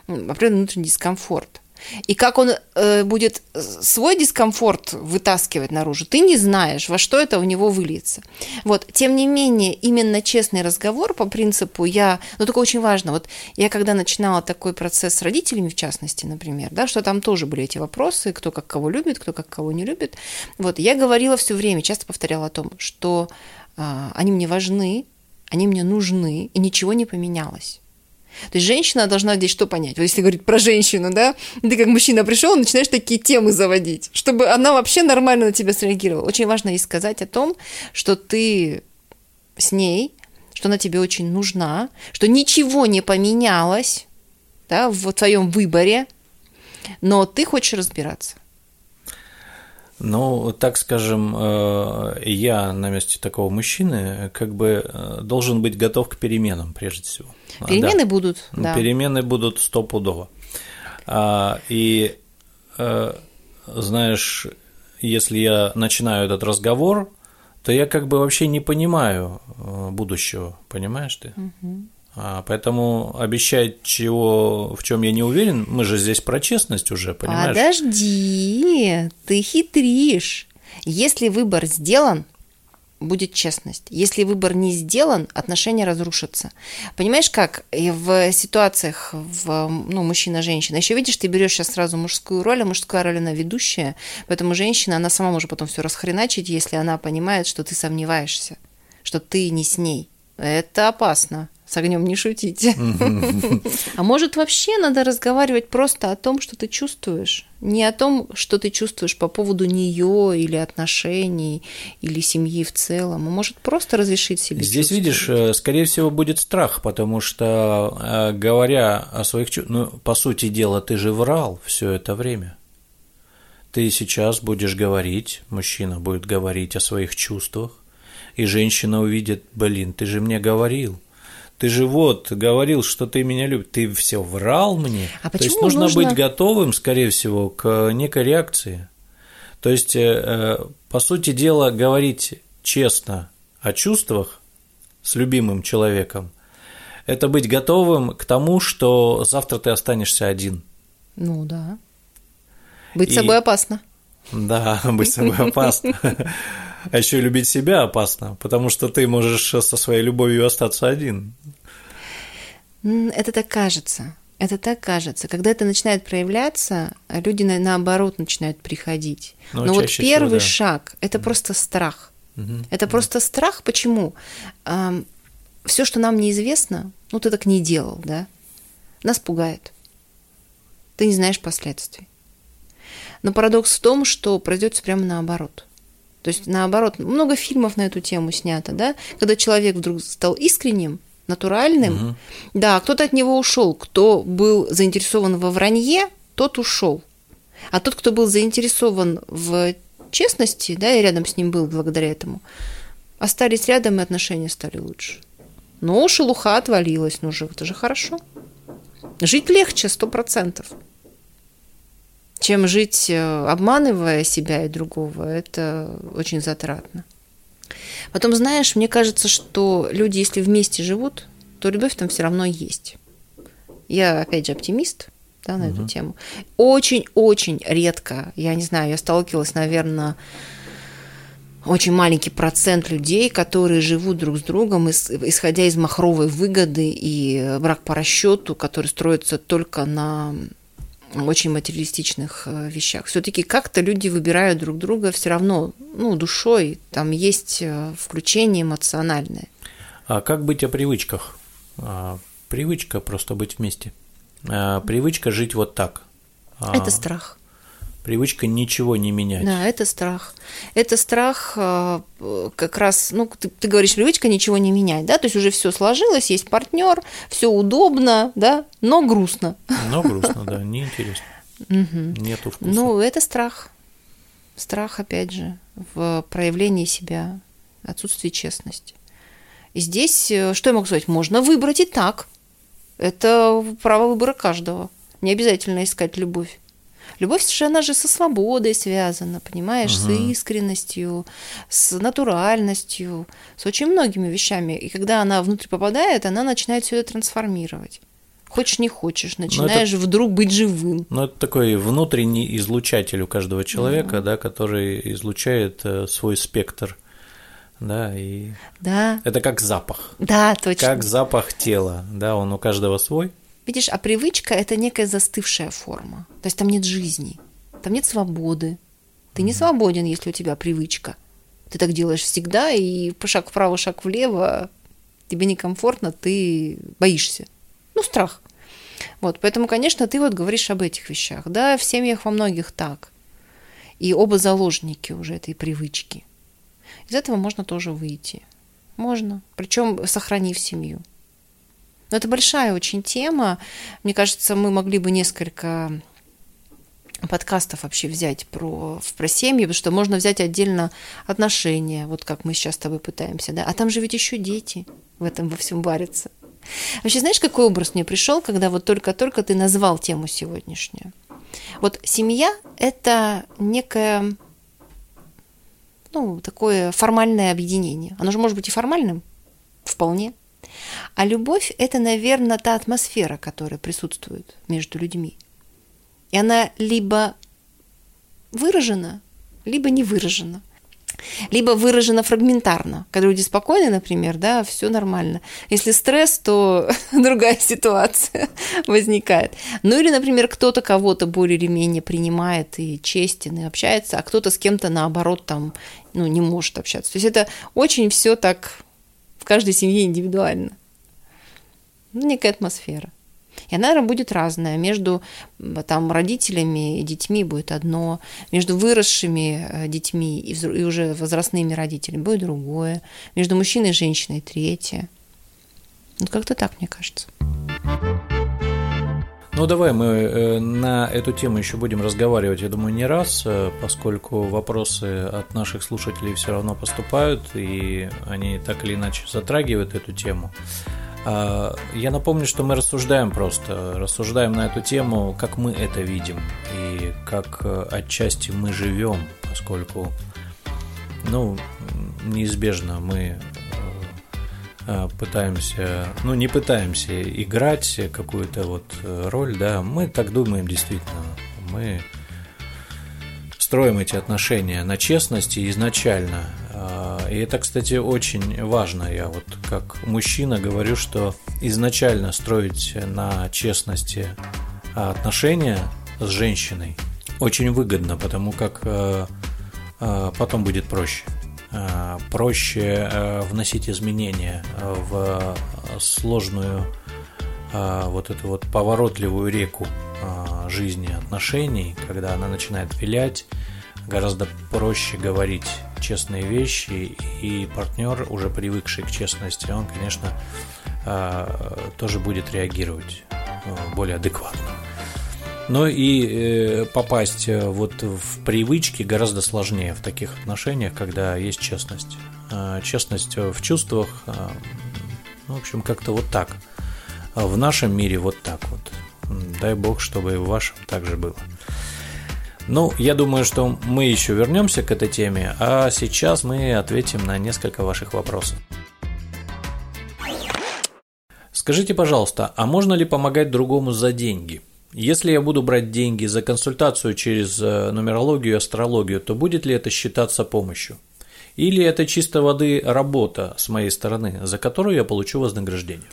определенный внутренний дискомфорт. И как он э, будет свой дискомфорт вытаскивать наружу, ты не знаешь, во что это у него выльется. Вот, тем не менее, именно честный разговор по принципу я, ну только очень важно, вот я когда начинала такой процесс с родителями, в частности, например, да, что там тоже были эти вопросы, кто как кого любит, кто как кого не любит, вот, я говорила все время, часто повторяла о том, что э, они мне важны, они мне нужны, и ничего не поменялось. То есть женщина должна здесь что понять? Вот если говорить про женщину, да, ты как мужчина пришел, начинаешь такие темы заводить, чтобы она вообще нормально на тебя среагировала. Очень важно ей сказать о том, что ты с ней, что она тебе очень нужна, что ничего не поменялось да, в твоем выборе, но ты хочешь разбираться. Ну, так скажем, э, я на месте такого мужчины как бы э, должен быть готов к переменам прежде всего. Перемены да. будут, ну, да. Перемены будут стопудово. А, и э, знаешь, если я начинаю этот разговор, то я как бы вообще не понимаю будущего, понимаешь ты? Угу. А, поэтому обещать чего, в чем я не уверен, мы же здесь про честность уже, понимаешь? Подожди, ты хитришь. Если выбор сделан, будет честность. Если выбор не сделан, отношения разрушатся. Понимаешь, как в ситуациях в, ну, мужчина-женщина, еще видишь, ты берешь сейчас сразу мужскую роль, а мужская роль она ведущая, поэтому женщина, она сама может потом все расхреначить, если она понимает, что ты сомневаешься, что ты не с ней. Это опасно с огнем не шутите. <laughs> А может, вообще надо разговаривать просто о том, что ты чувствуешь? Не о том, что ты чувствуешь по поводу нее или отношений, или семьи в целом. А может, просто разрешить себе Здесь, видишь, э, скорее всего, будет страх, потому что, э, говоря о своих чувствах, ну, по сути дела, ты же врал все это время. Ты сейчас будешь говорить, мужчина будет говорить о своих чувствах, и женщина увидит, блин, ты же мне говорил – ты же вот говорил, что ты меня любишь, ты все врал мне. А То есть почему нужно, нужно- быть готовым, скорее всего, к некой реакции. То есть, э, по сути дела, говорить честно о чувствах с любимым человеком – это быть готовым к тому, что завтра ты останешься один. Ну да. Быть И- собой опасно. Да, <laughs> быть собой опасно. <laughs> А еще любить себя опасно, потому что ты можешь со своей любовью остаться один. Это так кажется. Это так кажется. Когда это начинает проявляться, люди на- наоборот начинают приходить. Ну, Но вот чаще всего, первый да. шаг это просто страх. Мгм. Это просто страх. Почему? Все, что нам неизвестно, ну ты так не делал, да, нас пугает. Ты не знаешь последствий. Но парадокс в том, что произойдет прямо наоборот. То есть наоборот, много фильмов на эту тему снято, да, когда человек вдруг стал искренним, натуральным, Мгм. да, кто-то от него ушел, кто был заинтересован во вранье, тот ушел. А тот, кто был заинтересован в честности, да, и рядом с ним был благодаря этому, остались рядом, и отношения стали лучше. Но шелуха отвалилась, ну же, это же хорошо. Жить легче, сто процентов. Чем жить, э, обманывая себя и другого, это очень затратно. Потом, знаешь, мне кажется, что люди, если вместе живут, то любовь там все равно есть. Я, опять же, оптимист да, на эту тему. Очень-очень редко, я не знаю, я сталкивалась, наверное, очень маленький процент людей, которые живут друг с другом, ис- исходя из махровой выгоды и брак по расчету, который строится только на очень материалистичных э, вещах. Все-таки как-то люди выбирают друг друга все равно, ну, душой, там есть э, включение эмоциональное. А как быть о привычках? А, Привычка просто быть вместе. А, Привычка жить вот так. А, Это страх. Привычка ничего не менять. Да, это страх. Это страх э, как раз, ну, ты, ты говоришь, привычка ничего не менять, да, то есть уже все сложилось, есть партнер, все удобно, да, но грустно. Но грустно, да, неинтересно. Нету вкуса. Ну, это страх. Страх, опять же, в проявлении себя, отсутствии честности. И здесь, э, что я могу сказать, можно выбрать и так. Это право выбора каждого. Не обязательно искать любовь. Любовь же, она же со свободой связана, понимаешь, с Мгм. искренностью, с натуральностью, с очень многими вещами. И когда она внутрь попадает, она начинает все это трансформировать. Хочешь, не хочешь, начинаешь вдруг быть живым. Ну, это такой внутренний излучатель у каждого человека, да, который излучает э, свой спектр. Да, и Да, это как запах. да, точно. Как запах тела, да, он у каждого свой. Видишь, а привычка это некая застывшая форма. То есть там нет жизни, там нет свободы. Ты не свободен, если у тебя привычка. Ты так делаешь всегда, и шаг вправо, шаг влево, тебе некомфортно, ты боишься. Ну, страх. Вот, поэтому, конечно, ты вот говоришь об этих вещах. Да, в семьях во многих так. И оба заложники уже этой привычки. Из этого можно тоже выйти. Можно. Причем сохранив семью. Но это большая очень тема. Мне кажется, мы могли бы несколько подкастов вообще взять про, про семьи, потому что можно взять отдельно отношения, вот как мы сейчас с тобой пытаемся, да. А там же ведь еще дети в этом во всем варятся. Вообще, знаешь, какой образ мне пришел, когда вот только-только ты назвал тему сегодняшнюю? Вот семья – это некое, ну, такое формальное объединение. Оно же может быть и формальным, вполне. А любовь – это, наверное, та атмосфера, которая присутствует между людьми. И она либо выражена, либо не выражена. Либо выражена фрагментарно. Когда люди спокойны, например, да, все нормально. Если стресс, то <laughs> другая ситуация <laughs> возникает. Ну или, например, кто-то кого-то более или менее принимает и честен, и общается, а кто-то с кем-то, наоборот, там, ну, не может общаться. То есть это очень все так каждой семье индивидуально. Ну, некая атмосфера. И она, наверное, будет разная. Между там, родителями и детьми будет одно, между выросшими э, детьми и, и уже возрастными родителями будет другое, между мужчиной и женщиной третье. Вот как-то так, мне кажется. Ну, давай мы э, на эту тему еще будем разговаривать, я думаю, не раз, э, поскольку вопросы от наших слушателей все равно поступают, и они так или иначе затрагивают эту тему. А, я напомню, что мы рассуждаем просто, рассуждаем на эту тему, как мы это видим и как э, отчасти мы живем, поскольку, ну, неизбежно мы пытаемся, ну не пытаемся играть какую-то вот роль, да, мы так думаем действительно, мы строим эти отношения на честности изначально. А, и это, кстати, очень важно. Я вот как мужчина говорю, что изначально строить на честности отношения с женщиной очень выгодно, потому как а, а, потом будет проще. Проще вносить изменения в сложную вот эту вот поворотливую реку жизни отношений, когда она начинает вилять, гораздо проще говорить честные вещи, и партнер, уже привыкший к честности, он, конечно, тоже будет реагировать более адекватно. Но и э, попасть э, вот в привычки гораздо сложнее в таких отношениях, когда есть честность. А, честность в чувствах, ну, в общем, как-то вот так. В нашем мире вот так вот. Дай бог, чтобы и в вашем также было. Ну, я думаю, что мы еще вернемся к этой теме, а сейчас мы ответим на несколько ваших вопросов. Скажите, пожалуйста, а можно ли помогать другому за деньги? Если я буду брать деньги за консультацию через э, нумерологию и астрологию, то будет ли это считаться помощью? Или это чисто воды работа с моей стороны, за которую я получу вознаграждение?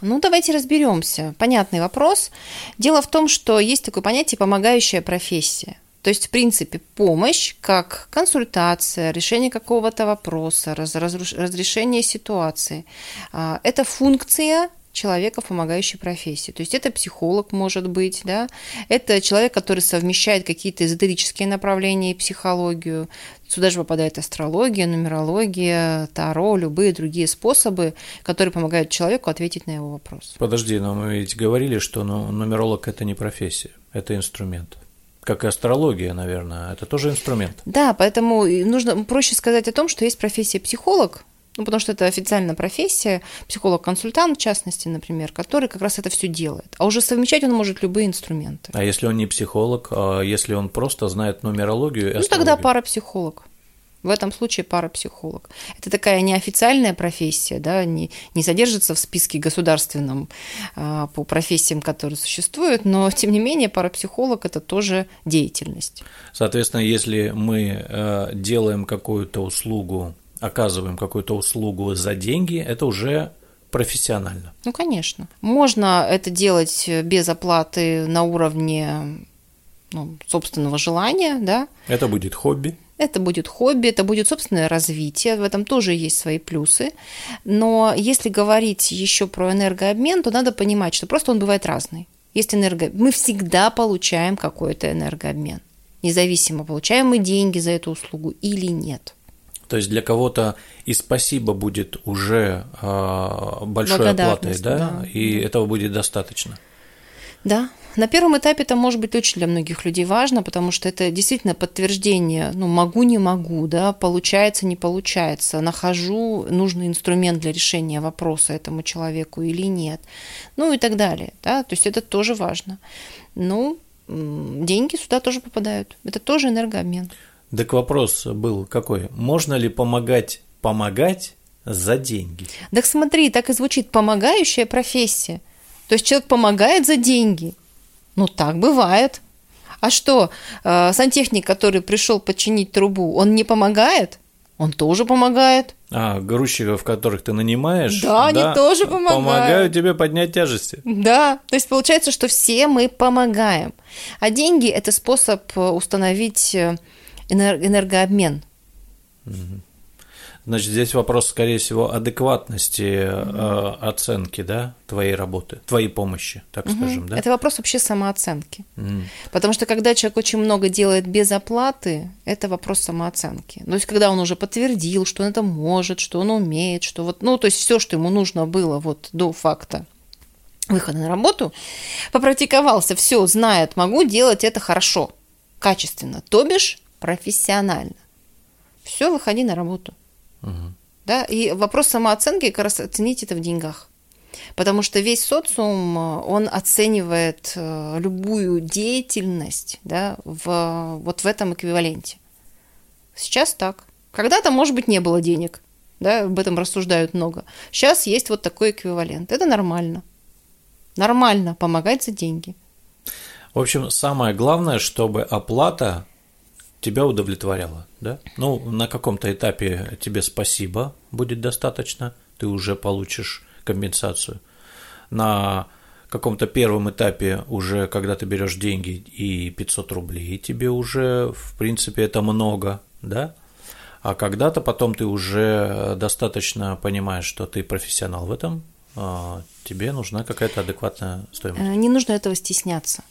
Ну, давайте разберемся. Понятный вопрос. Дело в том, что есть такое понятие помогающая профессия. То есть, в принципе, помощь как консультация, решение какого-то вопроса, разрешение ситуации а, – это функция человека в помогающей профессии. То есть это психолог может быть, да, это человек, который совмещает какие-то эзотерические направления и психологию. Сюда же попадает астрология, нумерология, таро, любые другие способы, которые помогают человеку ответить на его вопрос. Подожди, но мы ведь говорили, что ну, нумеролог – это не профессия, это инструмент как и астрология, наверное, это тоже инструмент. Да, поэтому нужно проще сказать о том, что есть профессия психолог, ну, потому что это официальная профессия, психолог-консультант, в частности, например, который как раз это все делает. А уже совмещать он может любые инструменты. А если он не психолог, а если он просто знает нумерологию? Ну, тогда парапсихолог. В этом случае парапсихолог. Это такая неофициальная профессия, да, не, не содержится в списке государственном а, по профессиям, которые существуют, но <laughs> тем не менее парапсихолог это тоже деятельность. Соответственно, если мы э, делаем какую-то услугу, оказываем какую-то услугу за деньги, это уже профессионально. Ну, конечно. Можно это делать без оплаты на уровне ну, собственного желания, да. Это будет хобби. Это будет хобби, это будет собственное развитие, в этом тоже есть свои плюсы. Но если говорить еще про энергообмен, то надо понимать, что просто он бывает разный. Есть энерго... Мы всегда получаем какой-то энергообмен. Независимо, получаем мы деньги за эту услугу или нет. То есть для кого-то и спасибо будет уже э, большой оплатой, да? да, и этого будет достаточно. Да, на первом этапе это может быть очень для многих людей важно, потому что это действительно подтверждение, ну, могу, не могу, да, получается, не получается, нахожу нужный инструмент для решения вопроса этому человеку или нет, ну и так далее, да, то есть это тоже важно. Ну, деньги сюда тоже попадают, это тоже энергообмен. Так вопрос был какой? Можно ли помогать помогать за деньги? Так смотри, так и звучит помогающая профессия. То есть человек помогает за деньги – ну, так бывает. А что, э, сантехник, который пришел починить трубу, он не помогает? Он тоже помогает. А, грузчиков, которых ты нанимаешь, да, да, они тоже помогают. Помогают тебе поднять тяжести. Да, то есть получается, что все мы помогаем. А деньги – это способ установить э, энергообмен. Значит, здесь вопрос, скорее всего, адекватности э, оценки, да, твоей работы, твоей помощи, так угу. скажем, да? Это вопрос вообще самооценки. Угу. Потому что когда человек очень много делает без оплаты, это вопрос самооценки. То есть, когда он уже подтвердил, что он это может, что он умеет, что вот, ну, то есть все, что ему нужно было вот до факта выхода на работу, попрактиковался, все, знает, могу делать это хорошо, качественно, то бишь профессионально. Все, выходи на работу. Угу. Да? И вопрос самооценки как раз оценить это в деньгах. Потому что весь социум, он оценивает любую деятельность да, в, вот в этом эквиваленте. Сейчас так. Когда-то, может быть, не было денег, да, об этом рассуждают много. Сейчас есть вот такой эквивалент. Это нормально. Нормально помогать за деньги. В общем, самое главное, чтобы оплата тебя удовлетворяла, да? Ну, на каком-то этапе тебе спасибо будет достаточно, ты уже получишь компенсацию. На каком-то первом этапе уже, когда ты берешь деньги и 500 рублей, тебе уже, в принципе, это много, да? А когда-то потом ты уже достаточно понимаешь, что ты профессионал в этом, а, тебе нужна какая-то адекватная стоимость. Э, не нужно этого стесняться.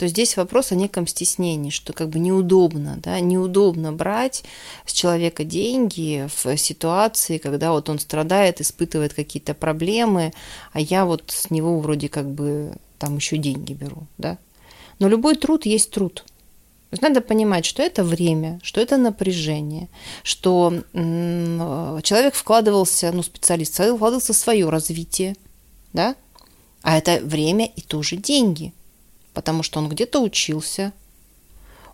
То здесь вопрос о неком стеснении, что как бы неудобно, да, неудобно брать с человека деньги в ситуации, когда вот он страдает, испытывает какие-то проблемы, а я вот с него вроде как бы там еще деньги беру, да. Но любой труд есть труд. То есть надо понимать, что это время, что это напряжение, что человек вкладывался, ну, специалист вкладывался в свое развитие, да, а это время и тоже деньги – потому что он где-то учился,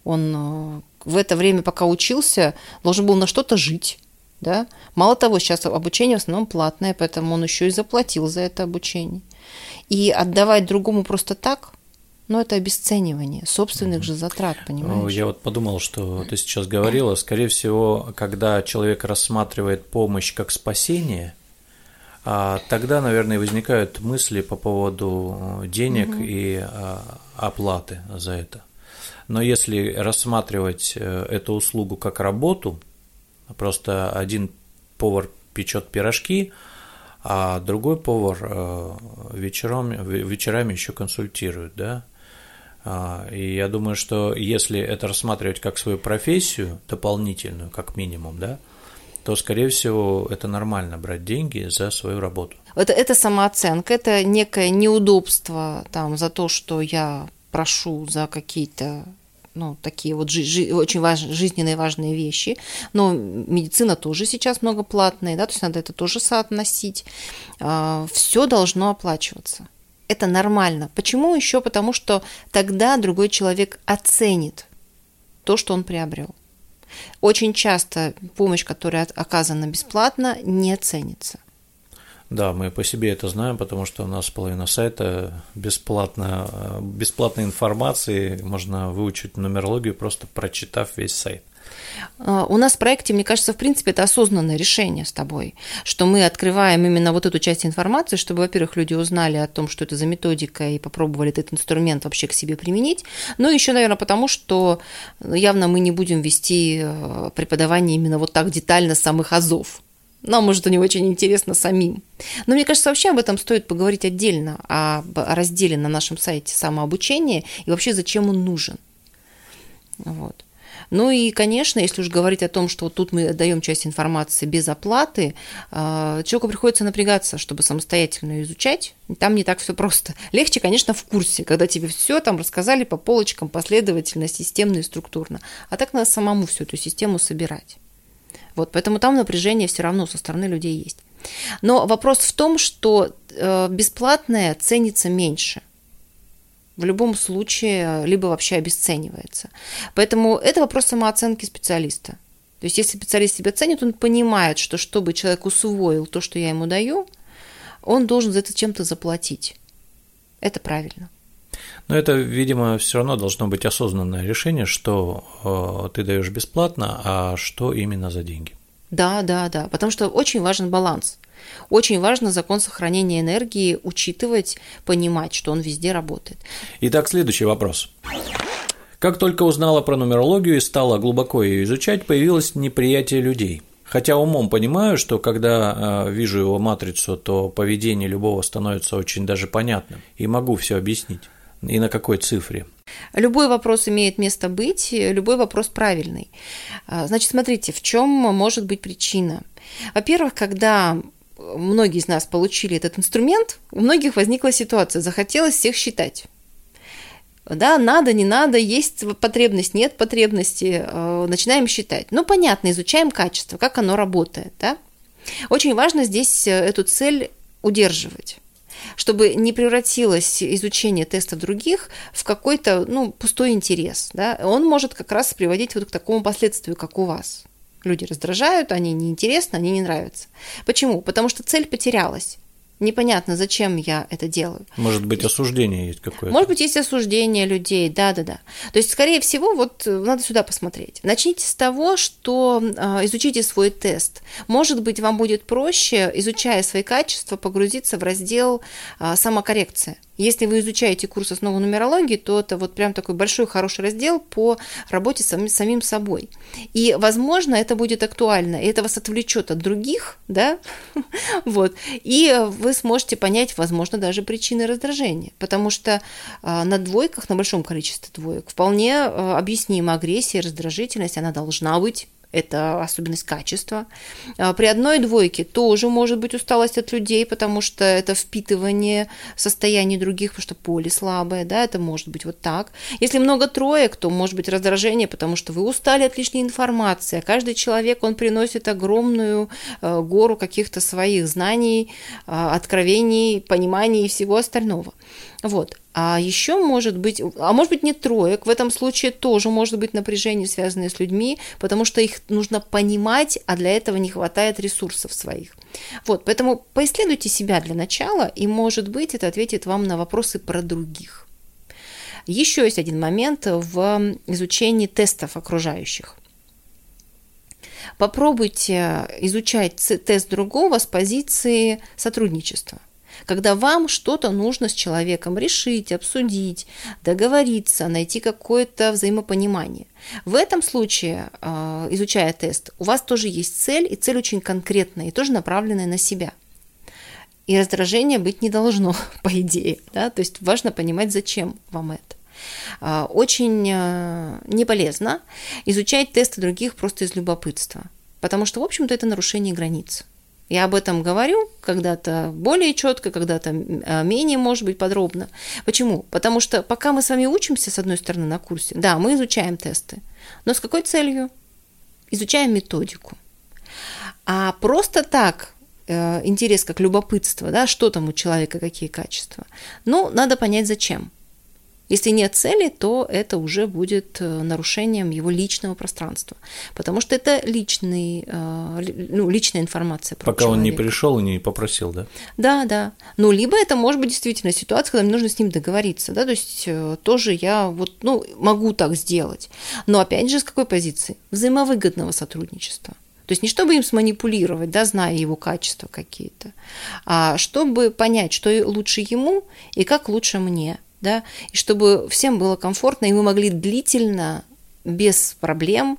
он э, в это время, пока учился, должен был на что-то жить. Да? Мало того, сейчас обучение в основном платное, поэтому он еще и заплатил за это обучение. И отдавать другому просто так, ну, это обесценивание собственных же затрат, понимаешь? Я вот подумал, что ты сейчас говорила, скорее всего, когда человек рассматривает помощь как спасение – тогда, наверное, возникают мысли по поводу э, денег угу. и а, оплаты за это. Но если рассматривать э, эту услугу как работу, просто один повар печет пирожки, а другой повар э, вечером, вечерами еще консультирует, да, а, и я думаю, что если это рассматривать как свою профессию дополнительную, как минимум, да, то, скорее всего, это нормально брать деньги за свою работу. Это, это самооценка, это некое неудобство там, за то, что я прошу за какие-то ну, такие вот жи- жи- очень важные, жизненные важные вещи. Но медицина тоже сейчас много платная, да, то есть надо это тоже соотносить. А, Все должно оплачиваться. Это нормально. Почему еще? Потому что тогда другой человек оценит то, что он приобрел. Очень часто помощь, которая оказана бесплатно, не ценится. Да, мы по себе это знаем, потому что у нас половина сайта бесплатно, бесплатной информации, можно выучить нумерологию, просто прочитав весь сайт. А, у нас в проекте, мне кажется, в принципе, это осознанное решение с тобой, что мы открываем именно вот эту часть информации, чтобы, во-первых, люди узнали о том, что это за методика и попробовали этот инструмент вообще к себе применить. Ну, еще, наверное, потому что явно мы не будем вести э, преподавание именно вот так детально самых азов. Нам, может, не очень интересно самим. Но мне кажется, вообще об этом стоит поговорить отдельно, об разделе на нашем сайте самообучения и вообще зачем он нужен. Вот. Ну и, конечно, если уж говорить о том, что вот тут мы даем часть информации без оплаты, а, человеку приходится напрягаться, чтобы самостоятельно изучать. Там не так все просто. Легче, конечно, в курсе, когда тебе все там рассказали по полочкам последовательно, системно и структурно. А так надо самому всю эту систему собирать. Вот, поэтому там напряжение все равно со стороны людей есть. Но вопрос в том, что э, бесплатное ценится меньше в любом случае либо вообще обесценивается. Поэтому это вопрос самооценки специалиста. То есть если специалист себя ценит, он понимает, что чтобы человек усвоил то, что я ему даю, он должен за это чем-то заплатить. Это правильно. Но это, видимо, все равно должно быть осознанное решение, что э, ты даешь бесплатно, а что именно за деньги. Да, да, да, потому что очень важен баланс. Очень важно закон сохранения энергии учитывать, понимать, что он везде работает. Итак, следующий вопрос. Как только узнала про нумерологию и стала глубоко ее изучать, появилось неприятие людей. Хотя умом понимаю, что когда э, вижу его матрицу, то поведение любого становится очень даже понятным, и могу все объяснить. И на какой цифре. Любой вопрос имеет место быть, любой вопрос правильный. А, значит, смотрите, в чем может быть причина. Во-первых, когда многие из нас получили этот инструмент, у многих возникла ситуация, захотелось всех считать. Да, надо, не надо, есть потребность, нет потребности, э, начинаем считать. Ну, понятно, изучаем качество, как оно работает, да. Очень важно здесь э, эту цель удерживать. чтобы не превратилось изучение тестов других в какой-то ну, пустой интерес. Да? Он может как раз приводить вот к такому последствию, как у вас. Люди раздражают, они неинтересны, они не нравятся. Почему? Потому что цель потерялась непонятно, зачем я это делаю. Может быть, осуждение есть какое-то. Может быть, есть осуждение людей, да-да-да. То есть, скорее всего, вот э, надо сюда посмотреть. Начните с того, что э, изучите свой тест. Может быть, вам будет проще, изучая свои качества, погрузиться в раздел э, самокоррекция. Если вы изучаете курс основы нумерологии, то это вот прям такой большой хороший раздел по работе с самим, самим собой. И, возможно, это будет актуально, и это вас отвлечет от других, да, <laughs> вот, и вы сможете понять, возможно, даже причины раздражения, потому что а, на двойках, на большом количестве двоек, вполне а, объяснима агрессия, раздражительность, она должна быть, это особенность качества. А, при одной двойке тоже может быть усталость от людей, потому что это впитывание состояний других, потому что поле слабое, да, это может быть вот так. Если много троек, то может быть раздражение, потому что вы устали от лишней информации, а каждый человек, он приносит огромную а, гору каких-то своих знаний, откровений, пониманий и всего остального. Вот. А еще может быть, а может быть не троек, в этом случае тоже может быть напряжение, связанное с людьми, потому что их нужно понимать, а для этого не хватает ресурсов своих. Вот, поэтому поисследуйте себя для начала, и может быть это ответит вам на вопросы про других. Еще есть один момент в изучении тестов окружающих. Попробуйте изучать тест другого с позиции сотрудничества когда вам что-то нужно с человеком решить, обсудить, договориться, найти какое-то взаимопонимание. В этом случае, а, изучая тест, у вас тоже есть цель, и цель очень конкретная, и тоже направленная на себя. И раздражения быть не должно, <laughs> по идее. Да? То есть важно понимать, зачем вам это. А, очень а, не полезно изучать тесты других просто из любопытства, потому что, в общем-то, это нарушение границ. Я об этом говорю когда-то более четко, когда-то а, менее, может быть, подробно. Почему? Потому что пока мы с вами учимся, с одной стороны, на курсе, да, мы изучаем тесты, но с какой целью? Изучаем методику. А просто так э, интерес как любопытство, да, что там у человека, какие качества. Ну, надо понять, зачем. Если нет цели, то это уже будет э, нарушением его личного пространства, потому что это личный, э, ну, личная информация. Про Пока человека. он не пришел и не попросил, да? Да, да. Ну, либо это может быть действительно ситуация, когда мне нужно с ним договориться, да, то есть э, тоже я вот, ну, могу так сделать. Но опять же, с какой позиции? Взаимовыгодного сотрудничества. То есть не чтобы им сманипулировать, да, зная его качества какие-то, а чтобы понять, что лучше ему и как лучше мне – да, и чтобы всем было комфортно, и мы могли длительно, без проблем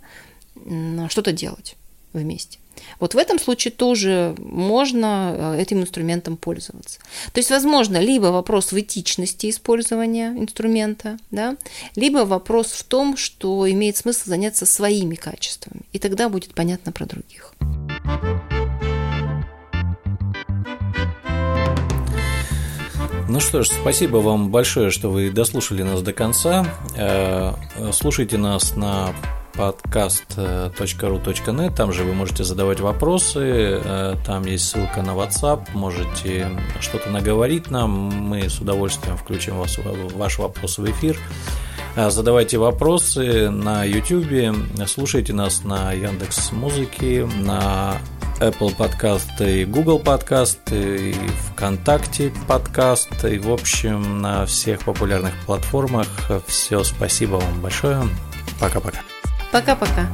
что-то делать вместе. Вот в этом случае тоже можно э, этим инструментом пользоваться. То есть, возможно, либо вопрос в этичности использования инструмента, да, либо вопрос в том, что имеет смысл заняться своими качествами, и тогда будет понятно про других. Ну что ж, спасибо вам большое, что вы дослушали нас до конца. Э, слушайте нас на podcast.ru.net, там же вы можете задавать вопросы, э, там есть ссылка на WhatsApp, можете что-то наговорить нам, мы с удовольствием включим вас, ваш вопрос в эфир. Э, задавайте вопросы на YouTube, слушайте нас на Яндекс Музыке, на Apple подкасты Google подкасты, ВКонтакте подкасты, в общем на всех популярных платформах. Все, спасибо вам большое. Пока-пока. Пока-пока.